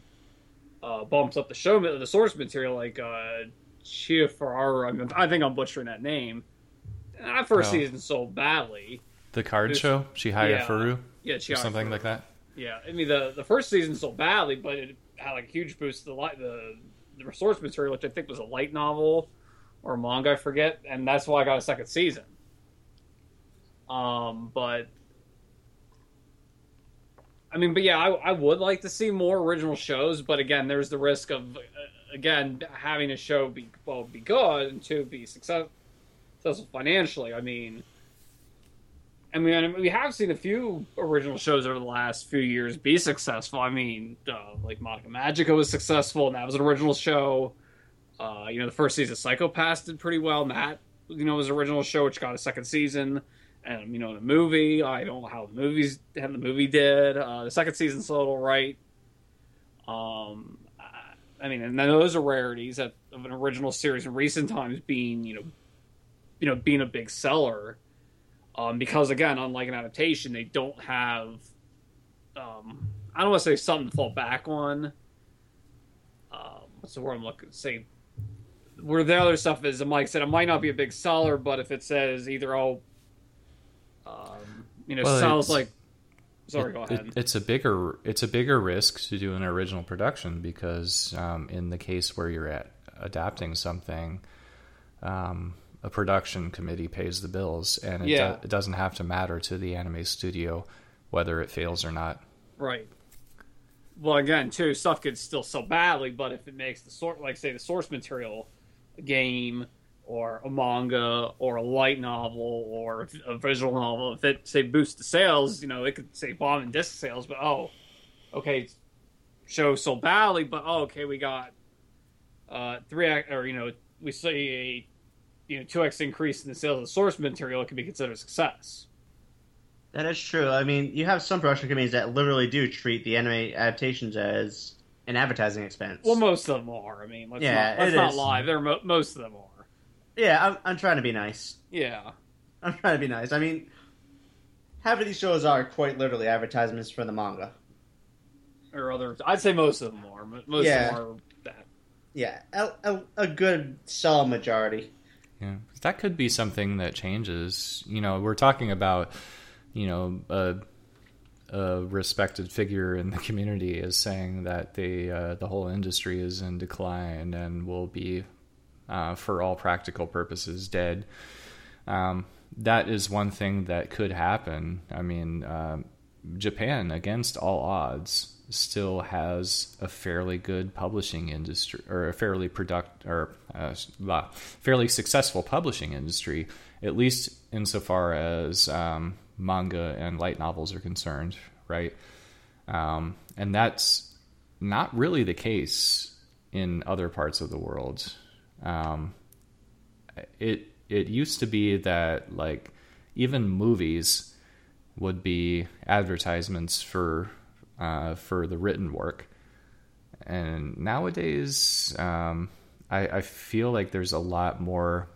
uh, bumps up the show the source material like uh, Chia Ferrara. I think I'm butchering that name. That first oh. season sold badly. The card There's, show, Chihaya yeah, Furu, yeah, Chihaya something Furu. like that. Yeah, I mean the the first season sold badly, but it had like a huge boost to the light the the source material, which I think was a light novel or a manga, I forget, and that's why I got a second season. Um, but I mean, but yeah, I, I would like to see more original shows, but again, there's the risk of uh, again having a show be well be good and to be success, successful financially. I mean, I mean, we have seen a few original shows over the last few years be successful. I mean, uh, like Madoka Magica was successful, and that was an original show. Uh, you know, the first season of Psycho-Pass did pretty well, and that you know was an original show, which got a second season and you know the movie i don't know how the movies how the movie did uh, the second season's a little right um i mean and those are rarities of an original series in recent times being you know you know being a big seller um because again unlike an adaptation they don't have um i don't want to say something to fall back on um what's the word i'm looking say where the other stuff is, and Mike said, it might not be a big seller, but if it says either, oh, um, you know, well, sounds like. Sorry, it, go ahead. It, it's a bigger it's a bigger risk to do an original production because um, in the case where you're at adapting something, um, a production committee pays the bills, and it, yeah. do, it doesn't have to matter to the anime studio whether it fails or not. Right. well, again, too, stuff could still sell badly, but if it makes the sort, like say, the source material, a game or a manga or a light novel or a visual novel, if it say boosts the sales, you know, it could say bomb in disc sales, but oh, okay, show sold badly, but oh, okay, we got uh three or you know, we see a you know two x increase in the sales of the source material, it could be considered a success. That is true. I mean, you have some production companies that literally do treat the anime adaptations as an advertising expense. Well, most of them are. I mean, let's Yeah, not, let's not is. lie. They're mo- most of them are. yeah, I'm, I'm trying to be nice. Yeah. I'm trying to be nice. I mean, half of these shows are quite literally advertisements for the manga. Or other, I'd say most of them are. Most Yeah. of them are that. Yeah, a, a, a good solid majority. Yeah, that could be something that changes. You know, we're talking about, you know, a, a respected figure in the community is saying that the uh, the whole industry is in decline and will be, uh, for all practical purposes, dead. Um, that is one thing that could happen. I mean, um Japan, against all odds, still has a fairly good publishing industry, or a fairly product, or uh, fairly successful publishing industry, at least insofar as um, manga and light novels are concerned, right? Um, and that's not really the case in other parts of the world. Um, it it used to be that like even movies would be advertisements for uh, for the written work, and nowadays um, I, I feel like there's a lot more.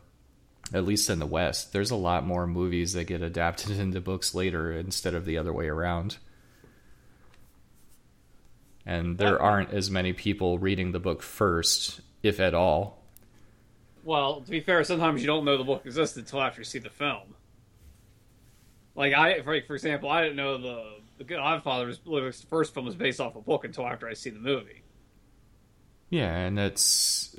At least in the West, there's a lot more movies that get adapted [laughs] into books later instead of the other way around. And there aren't as many people reading the book first, if at all. Well, to be fair, sometimes you don't know the book existed until after you see the film. Like I, for, for example, I didn't know the the Godfather's the first film was based off a book until after I see the movie. Yeah, and that's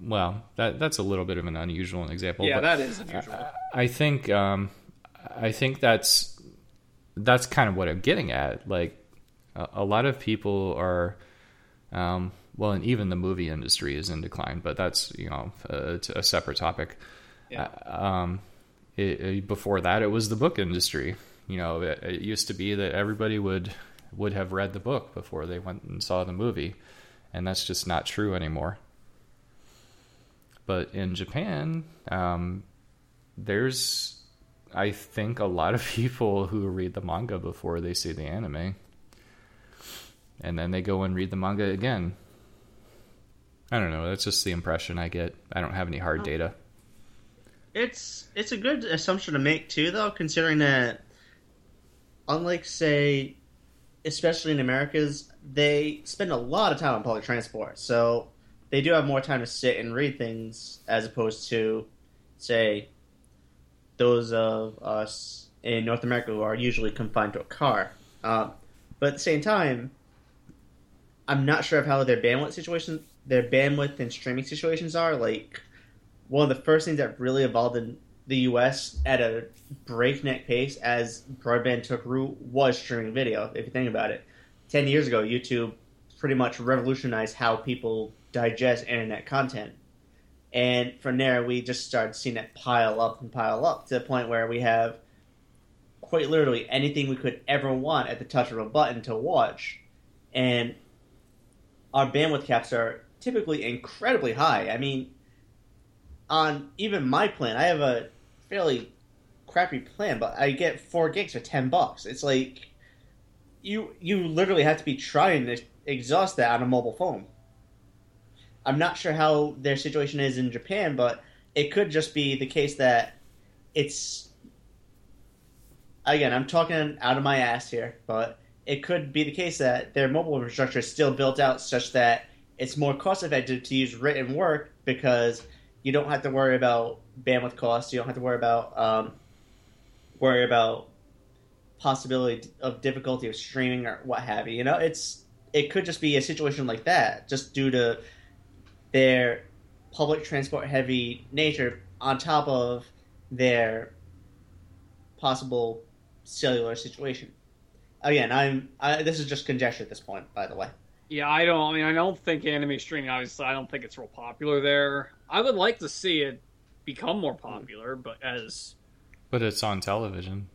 well, that that's a little bit of an unusual example. yeah, that is unusual. I think um, I think that's that's kind of what I'm getting at. Like a, a lot of people are, um, well, and even the movie industry is in decline. But that's you know a, a separate topic. Yeah. Uh, um, it, it- before that, it was the book industry. You know, it, it used to be that everybody would would have read the book before they went and saw the movie, and that's just not true anymore. But in Japan, um, there's, I think, a lot of [laughs] people who read the manga before they see the anime, and then they go and read the manga again. I don't know. That's just the impression I get. I don't have any hard data. It's it's a good assumption to make too, though, considering that, unlike say, especially in Americas, they spend a lot of time on public transport, so they do have more time to sit and read things as opposed to, say, those of us in North America who are usually confined to a car. Um, but at the same time, I'm not sure of how their bandwidth situation, their bandwidth and streaming situations are. Like, one of the first things that really evolved in the U.S. at a breakneck pace as broadband took root was streaming video. If you think about it, ten years ago, YouTube pretty much revolutionized how people digest internet content, and from there, we just started seeing it pile up and pile up to the point where we have quite literally anything we could ever want at the touch of a button to watch, and our bandwidth caps are typically incredibly high. I mean, on even my plan, I have a fairly crappy plan, but I get four gigs for ten bucks. It's like you you literally have to be trying to exhaust that on a mobile phone. I'm not sure how their situation is in Japan, but it could just be the case that it's again, I'm talking out of my ass here, but it could be the case that their mobile infrastructure is still built out such that it's more cost effective to use written work because you don't have to worry about bandwidth costs. You don't have to worry about um, worry about possibility of difficulty of streaming or what have you. You know, it's it could just be a situation like that, just due to their public transport heavy nature, on top of their possible cellular situation. again, I'm I, this is just conjecture at this point. By the way, Yeah, I don't. I mean, I don't think anime streaming. Obviously, I don't think it's real popular there. I would like to see it become more hmm. popular, but as But it's on television.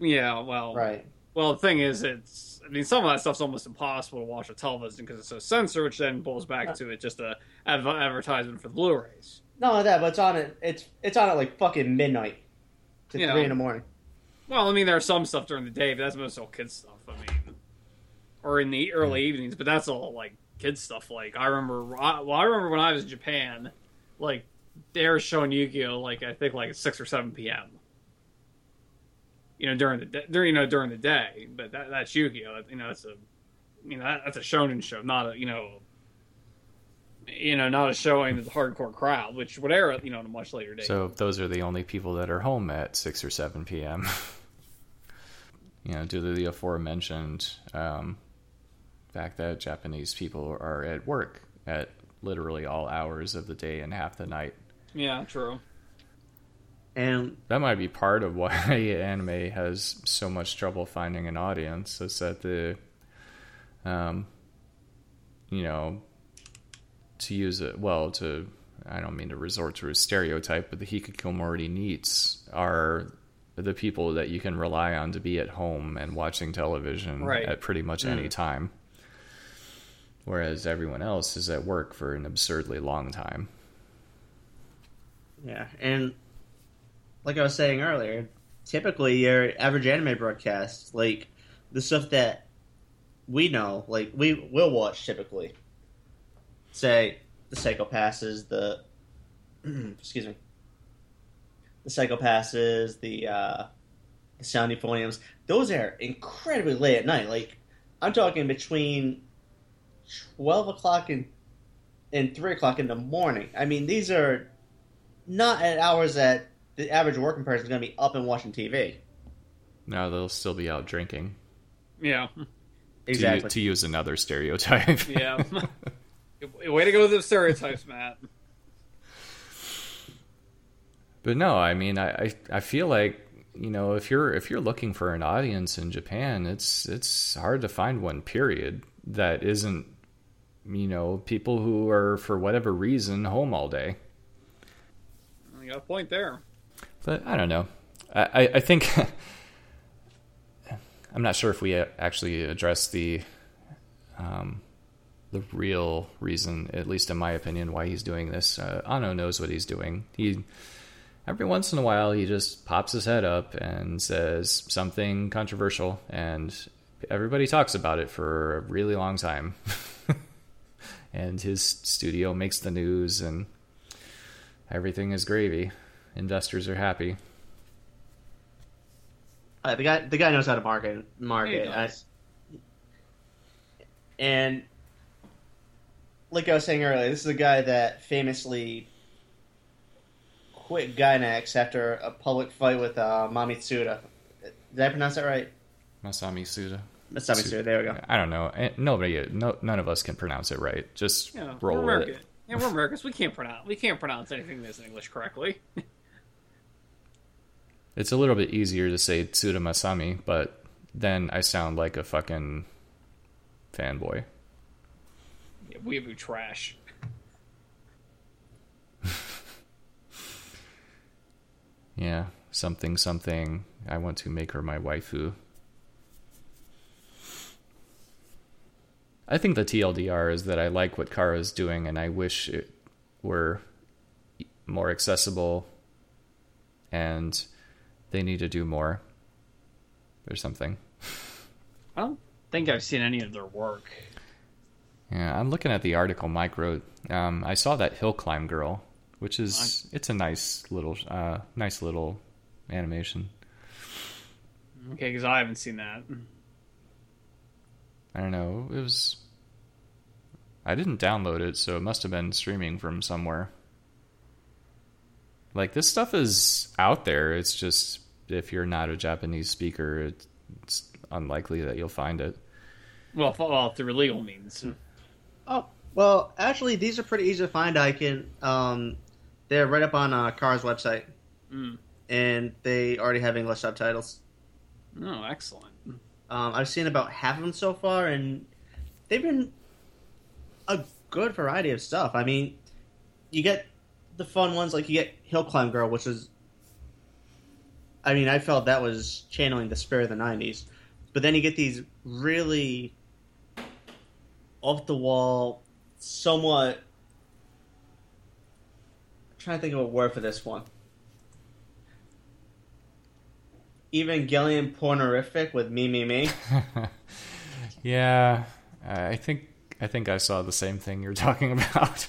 yeah, well, right? Well, the thing is, it's. I mean, some of that stuff's almost impossible to watch on television because it's so censored, which then pulls back to it just a adv- advertisement for the Blu-rays. Not only that, but it's on it. It's it's on at like fucking midnight to Yeah. three in the morning. Well, I mean, there's some stuff during the day, but that's most all kids stuff. I mean, or in the early evenings, but that's all like kids stuff. Like I remember, well, I remember when I was in Japan, like they were showing Yu-Gi-Oh like I think like at six or seven p.m. You know, during the day, during you know during the day, but that, that's Yu-Gi-Oh. You know, that's a, you know, that, that's a shonen show, not a you know, you know, not a show aimed at the hardcore crowd, which would air you know at a much later date. So those are the only people that are home at six or seven p.m. [laughs] you know, due to the aforementioned um, fact that Japanese people are at work at literally all hours of the day and half the night. yeah, true. And That might be part of why [laughs] anime has so much trouble finding an audience. Is that the, um, you know, to use it well to I don't mean to resort to a stereotype, but the hikikomori NEETs are the people that you can rely on to be at home and watching television Right. at pretty much any time. Whereas everyone else is at work for an absurdly long time. yeah, and like I was saying earlier, typically your average anime broadcast, like the stuff that we know, like we will watch typically. Say the psychopasses, the [clears throat] excuse me, the psychopasses, the uh, the sound euphoniums. Those are incredibly late at night. Like I'm talking between twelve o'clock and and three o'clock in the morning. I mean, these are not at hours that the average working person is going to be up and watching TV. No, they'll still be out drinking. Yeah. To, Exactly. to use another stereotype. Yeah. [laughs] [laughs] Way to go with the stereotypes, Matt. But no, I mean, I, I, I feel like you know if you're if you're looking for an audience in Japan, it's it's hard to find one. Period. That isn't you know people who are for whatever reason home all day. You got a point there. But I don't know. I I, I think [laughs] I'm not sure if we actually address the um, the real reason, at least in my opinion, why he's doing this. Uh, Anno knows what he's doing. He every once in a while he just pops his head up and says something controversial, and everybody talks about it for a really long time. [laughs] and his studio makes the news, and everything is gravy. Investors are happy. Uh, the guy, the guy knows how to market. Market, I- and like I was saying earlier, this is a guy that famously quit Gainax after a public fight with uh, Mami Tsuda. Did I pronounce that right? Masami Suda. Masami Tsuda. There we go. I don't know. Eh, Nobody, no, none of us can pronounce it right. Just Yeah, roll we're with American. it. Yeah, we're Americans. We can't pronounce. We can't pronounce anything that's in English correctly. [laughs] It's a little bit easier to say Tsuda Masami, but then I sound like a fucking fanboy. Yeah, weeaboo trash. [laughs] Yeah, something, something. I want to make her my waifu. I think the TLDR is that I like what Khara is doing, and I wish it were more accessible, and they need to do more, or something. I don't think I've seen any of their work. Yeah, I'm looking at the article Mike wrote. Um, I saw that hill climb girl, which is it's a nice little, uh, nice little animation. Okay, because I haven't seen that. I don't know. It was. I didn't download it, so it must have been streaming from somewhere. Like this stuff is out there. It's just if you're not a Japanese speaker, it's unlikely that you'll find it. Well, well, through legal means. Oh well, actually, these are pretty easy to find. I can. Um, they're right up on uh, Car's website, Mm. and they already have English subtitles. Oh, excellent. Um, I've seen about half of them so far, and they've been a good variety of stuff. I mean, you get the fun ones like you get Hill Climb Girl, which is, I mean, I felt that was channeling the spirit of the '90s, but then you get these really off the wall, somewhat. I'm trying to think of a word for this one. Evangelion pornorific with me, me, me. [laughs] yeah, I think I think I saw the same thing you're [laughs] talking about.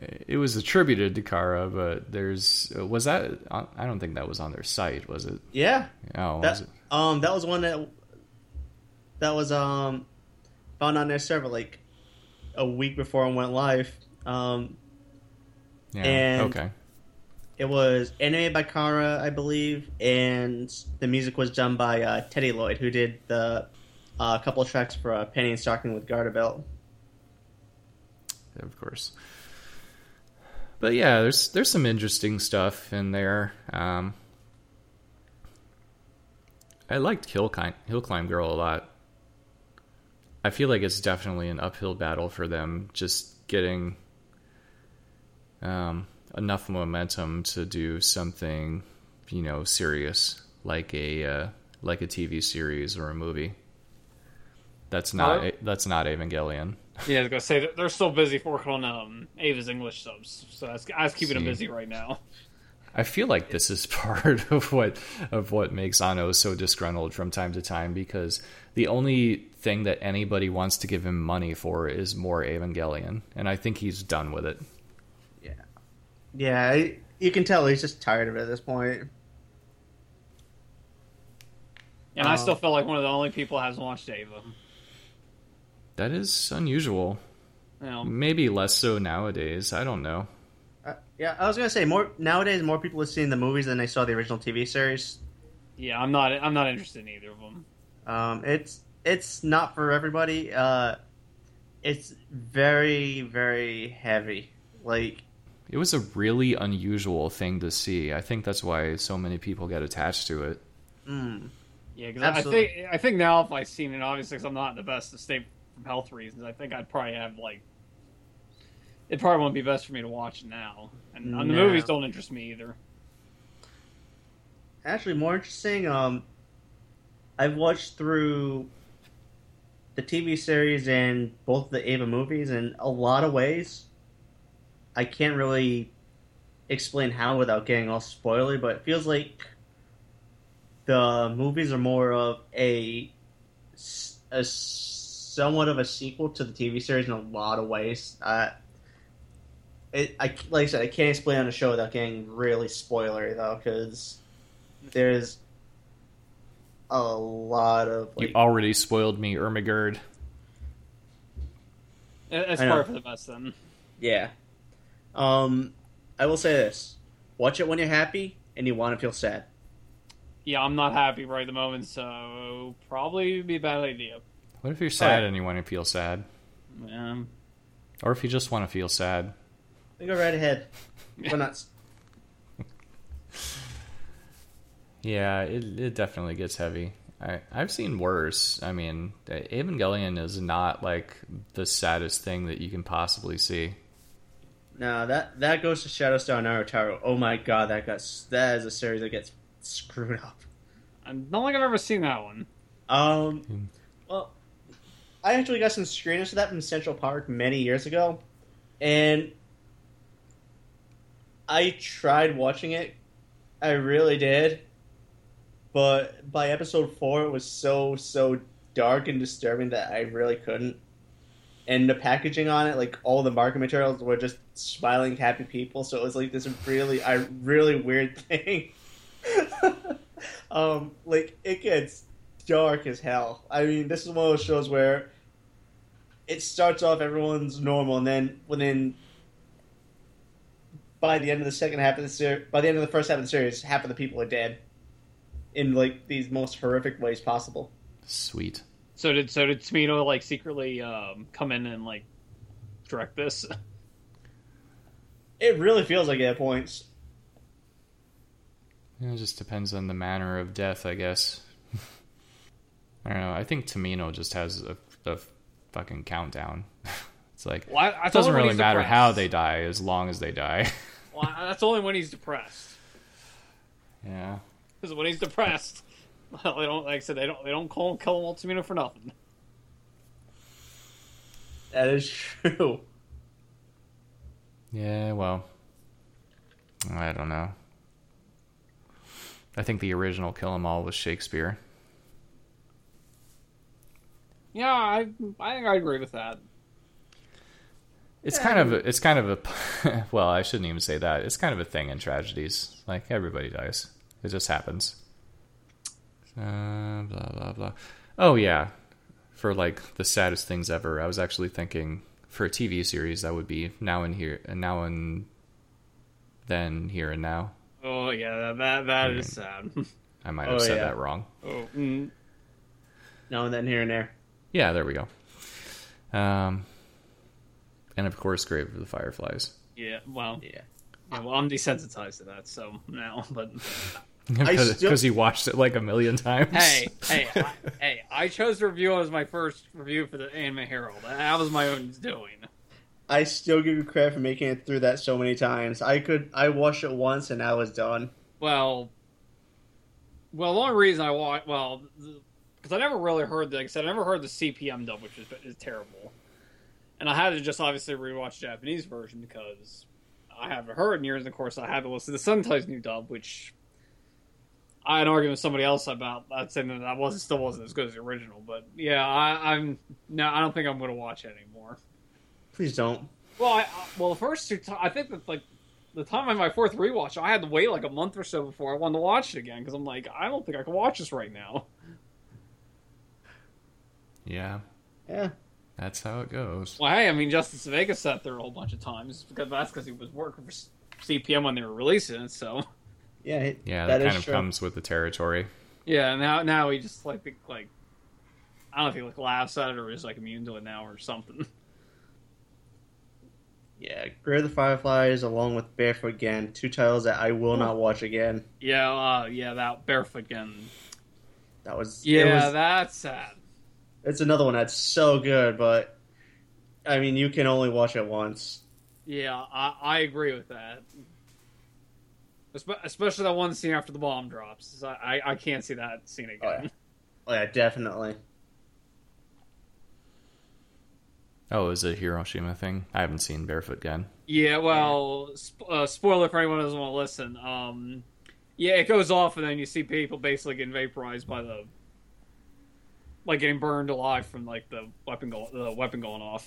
it was attributed to Khara, but there's was that I don't think that was on their site, was it? Yeah. Oh, that, was it? Um, that was one that that was um found on their server like a week before it went live. Um, Yeah. and- okay. It was animated by Khara, I believe, and the music was done by uh, TeddyLoid, who did the uh, couple tracks for uh, Panty and Stocking with Garter Belt. of course. But yeah, there's there's some interesting stuff in there. Um, I liked Hill Climb, Hill Climb Girl a lot. I feel like it's definitely an uphill battle for them, just getting um, enough momentum to do something, you know, serious like a uh, like a TV series or a movie. That's not Oh. that's not Evangelion. Yeah, I was gonna say they're still busy working on um, Eva's English subs, so that's, was keeping them busy right now. I feel like this is [laughs] part of what of what makes Anno so disgruntled from time to time because the only thing that anybody wants to give him money for is more Evangelion, and I think he's done with it. Yeah, yeah, you can tell he's just tired of it at this point. And I still feel like one of the only people that hasn't watched Eva. That is unusual. You know, Maybe less so nowadays. I don't know. Uh, yeah, I was gonna say more nowadays. More people have seen the movies than they saw the original TV series. yeah, I'm not. I'm not interested in either of them. Um, it's it's not for everybody. Uh, it's very very heavy. Like It was a really unusual thing to see. I think that's why so many people get attached to it. mm, Yeah, because I think I think now if I seen it, obviously, because I'm not in the best of state from health reasons, I think I'd probably have like. It probably won't be best for me to watch now, and, and the movies don't interest me either. actually more interesting. Um, I've watched through the TV series and both the Eva movies in a lot of ways. I can't really explain how without getting all spoilery, but it feels like the movies are more of a, a somewhat of a sequel to the TV series in a lot of ways. Uh, it, I like I said, I can't explain on the show without getting really spoilery though, because there's a lot of You already spoiled me, Ermagerd. It- It's I know. probably for the best then. yeah. Um, I will say this: watch it when you're happy and you want to feel sad. Yeah, I'm not happy right at the moment, so probably be a bad idea. What if you're sad Alright. and you want to feel sad? Um, Or if you just want to feel sad? We go right ahead. Yeah. [laughs] We're not. Yeah, it, it definitely gets heavy. I, I've seen worse. I mean, Evangelion is not like the saddest thing that you can possibly see. No, that that goes to Shadow Star Narutaru. Oh my god, that got that is a series that gets screwed up. I don't think I've ever seen that one. Um, Hmm. well, I actually got some screeners of that from Central Park many years ago, and I tried watching it. I really did, but by episode four, it was so so dark and disturbing that I really couldn't. And the packaging on it, like all the marketing materials, were just smiling, happy people. So it was like this really, I really weird [laughs] thing. um, like it gets dark as hell. I mean, this is one of those shows where it starts off everyone's normal, and then within by the end of the second half of the series, by the end of the first half of the series, half of the people are dead in like these most horrific ways possible. Sweet. So did so did Tomino like secretly um, come in and like direct this? [laughs] It really feels like it at points. It just depends on the manner of death, I guess. [laughs] I don't know. I think Tomino just has a, a fucking countdown. [laughs] it's like Well, I, I it doesn't told him when really matter depressed. how they die as long as they die. Well, that's only when he's depressed. yeah. Because when he's depressed, [laughs] well, they don't like I said they don't they don't call him kill him Ultimino for nothing. That is true. Yeah, well, I don't know. I think the original Kill 'Em All was Shakespeare. Yeah, I I think I agree with that. It's kind of a, it's kind of a [laughs] well, I shouldn't even say that. It's kind of a thing in tragedies. Like everybody dies. It just happens. Uh, blah blah blah. Oh yeah, for like the saddest things ever. I was actually thinking for a TV series that would be now and here and now and then here and now. Oh yeah, that that, that is sad. [laughs] I might have Oh, said yeah. that wrong. oh, mm, Now and then, here and there. Yeah, there we go. Um, and of course, Grave of the Fireflies. yeah. Well, Yeah. yeah, well, I'm desensitized to that, so now. [laughs] But Because still- he watched it like a million times. hey, [laughs] hey, I, hey! I chose to review it as my first review for the Anime Herald. That was my own doing. I still give you credit for making it through that so many times. I could. I watched it once and I was done. Well, well, the only reason I watched, well, because I never really heard, the, like I said, I never heard the CPM dub, which is, is terrible, and I had to just obviously rewatch the Japanese version because I haven't heard in years. And of course, I had to listen to Sentai's new dub, which I had an argument with somebody else about. that, saying that that wasn't still wasn't as good as the original, but yeah, I, I'm no, I don't think I'm going to watch it anymore. Please don't. Well, I, I- well, the first two, ti I think that like the time of my fourth rewatch, I had to wait like a month or so before I wanted to watch it again because I'm like, I don't think I can watch this right now. Yeah, Yeah. that's how it goes. Well, hey, I mean, Justin Sevakis sat there a whole bunch of times because that's because he was working for CPM when they were releasing it. So Yeah. it- Yeah, that, is kind of true. comes with the territory. yeah, now now he just like think, like I don't know if he like laughs at it or is like immune to it now or something. [laughs] Yeah, Grave of the Fireflies, along with Barefoot Gen, two titles that I will not watch again. yeah, uh, yeah, that Barefoot Gen. That was Yeah, was, that's sad. it's another one that's so good, but I mean, you can only watch it once. Yeah, I, I agree with that. Espe- Especially that one scene after the bomb drops. I, I, I can't see that scene again. Oh, yeah. Oh yeah, definitely. Oh, is it a Hiroshima thing? I haven't seen Barefoot Gen. Yeah, well, sp- uh, spoiler for anyone who doesn't want to listen. Um, yeah, it goes off, and then you see people basically getting vaporized by the, like getting burned alive from like the weapon go- the weapon going off.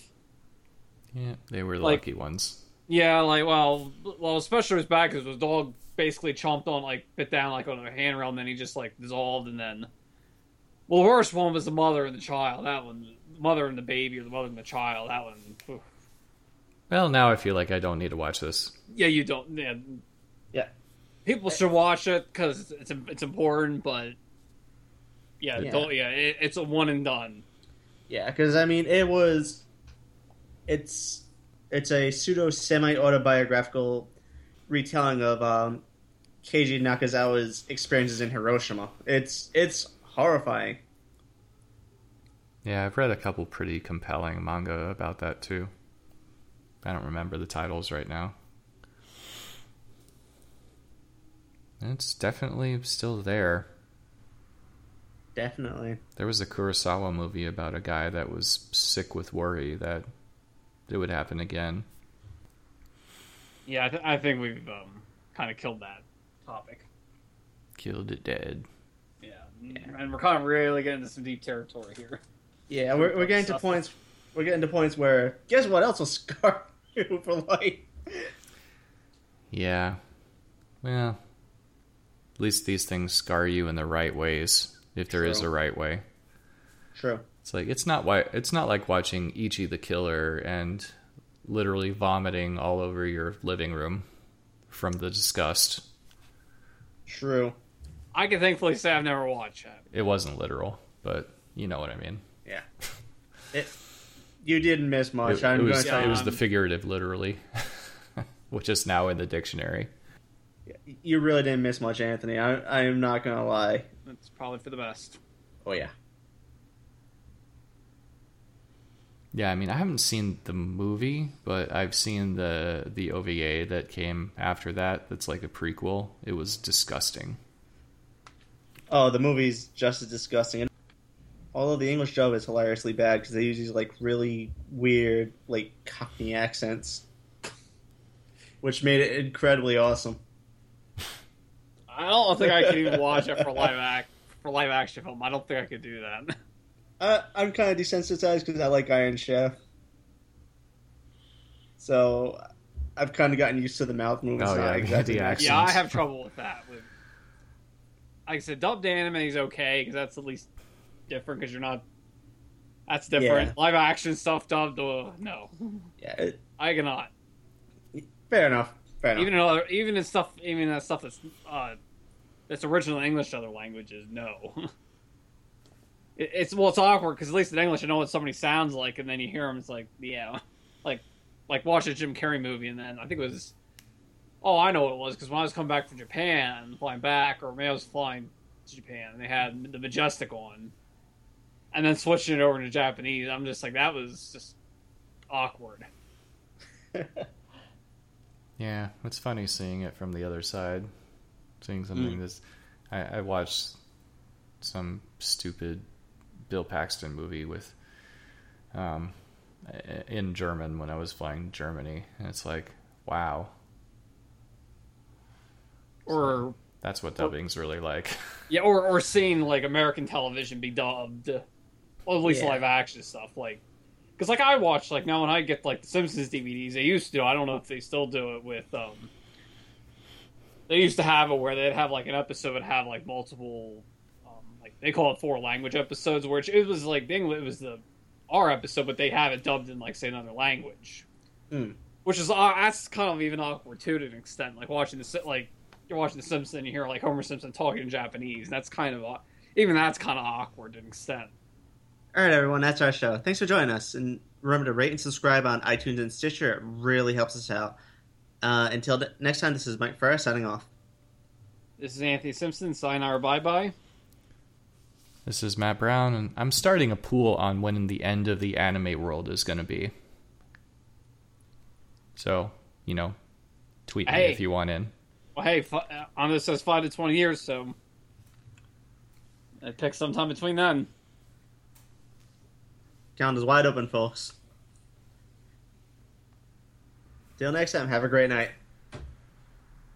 Yeah, they were the Like- lucky ones. Yeah, like well, well, especially his back because his dog basically chomped on like bit down like on a handrail, and then he just like dissolved, and then. Well, the worst one was the mother and the child. That one, the mother and the baby, or the mother and the child. That one. oof. Well, now I feel like I don't need to watch this. Yeah, you don't. Yeah, Yeah. people should watch it because it's it's important, but yeah, Yeah. don't. Yeah, it, it's a one and done. Yeah, because I mean, it was. It's it's a pseudo semi autobiographical retelling of um, Keiji Nakazawa's experiences in Hiroshima. It's it's horrifying. Yeah, I've read a couple pretty compelling manga about that too. I don't remember the titles right now. It's definitely still there. Definitely. There was a Kurosawa movie about a guy that was sick with worry that it would happen again. Yeah, I, th- I think we've um, kind of killed that topic. Killed it dead. Yeah. and we're kind of really getting into some deep territory here. Yeah, we're, we're getting to Stuff. points. We're getting to points where guess what else will [laughs] scar you for life. Yeah. Well, at least these things scar you in the right ways, if there is True. a right way. True. It's like it's not why it's not like watching Ichi the Killer and literally vomiting all over your living room from the disgust. True. I can thankfully say I've never watched that. It wasn't literal, but you know what I mean. Yeah. It. You didn't miss much. It, I'm it going was to it you. was the figurative literally, [laughs] which is now in the dictionary. You really didn't miss much, Anthony. I, I am not going to lie. It's probably for the best. Oh yeah. Yeah, I mean, I haven't seen the movie, but I've seen the the OVA that came after that. That's like a prequel. It was disgusting. Oh, the movie's just as disgusting. Although the English dub is hilariously bad because they use these like really weird, like Cockney accents, which made it incredibly awesome. I don't think I could even watch it for live act for live action film. I don't think I could do that. [laughs] Uh, I'm kind of desensitized because I like Iron Chef, so I've kind of gotten used to the mouth movements. Oh, yeah, [laughs] exactly the the yeah, I have trouble with that. With like I said, dubbed anime is okay because that's at least different because you're not. That's different. Yeah. Live action stuff dubbed, uh, no, Yeah, it, I cannot. fair enough. Fair enough. Even in other, even in stuff, even in stuff that's uh, that's original English to other languages, no. [laughs] it, it's well, it's awkward because at least in English, I know what somebody sounds like, and then you hear them, it's like, yeah, [laughs] like like watch a Jim Carrey movie, and then I think it was, oh, I know what it was because when I was coming back from Japan, flying back, or maybe I was flying to Japan, and they had the Majestic on, and then switching it over to Japanese, I'm just like, that was just awkward. [laughs] Yeah, it's funny seeing it from the other side. Seeing something Mm. that's. I, I watched some stupid Bill Paxton movie with. Um, in German when I was flying to Germany, and it's like, wow, Or that's what dubbing's really like. [laughs] Yeah, or or seeing like American television be dubbed, or at least Yeah. live action stuff, like because like I watch like now when I get like the Simpsons DVDs, they used to. I don't know if they still do it with. um They used to have it where they'd have like an episode would have like multiple, like they call it four language episodes, which it was like the English, it was the our episode, but they have it dubbed in like say another language, Hmm. which is uh, that's kind of even awkward too to an extent. Like watching the like you're watching the Simpsons and you hear like Homer Simpson talking in Japanese, and that's kind of even that's kind of awkward to an extent. All right, everyone, that's our show. Thanks for joining us, and remember to rate and subscribe on iTunes and Stitcher. It really helps us out. Uh, until next time, this is Mike Ferrer signing off. This is Anthony Simpson. Sayonara, bye bye. This is Matt Brown, and I'm starting a pool on when the end of the anime world is going to be. So, you know, tweet me if you want in. Well, hey, fi- uh, on this says five to twenty years, so I pick sometime between then. Calendar's wide open, folks. Till next time, have a great night.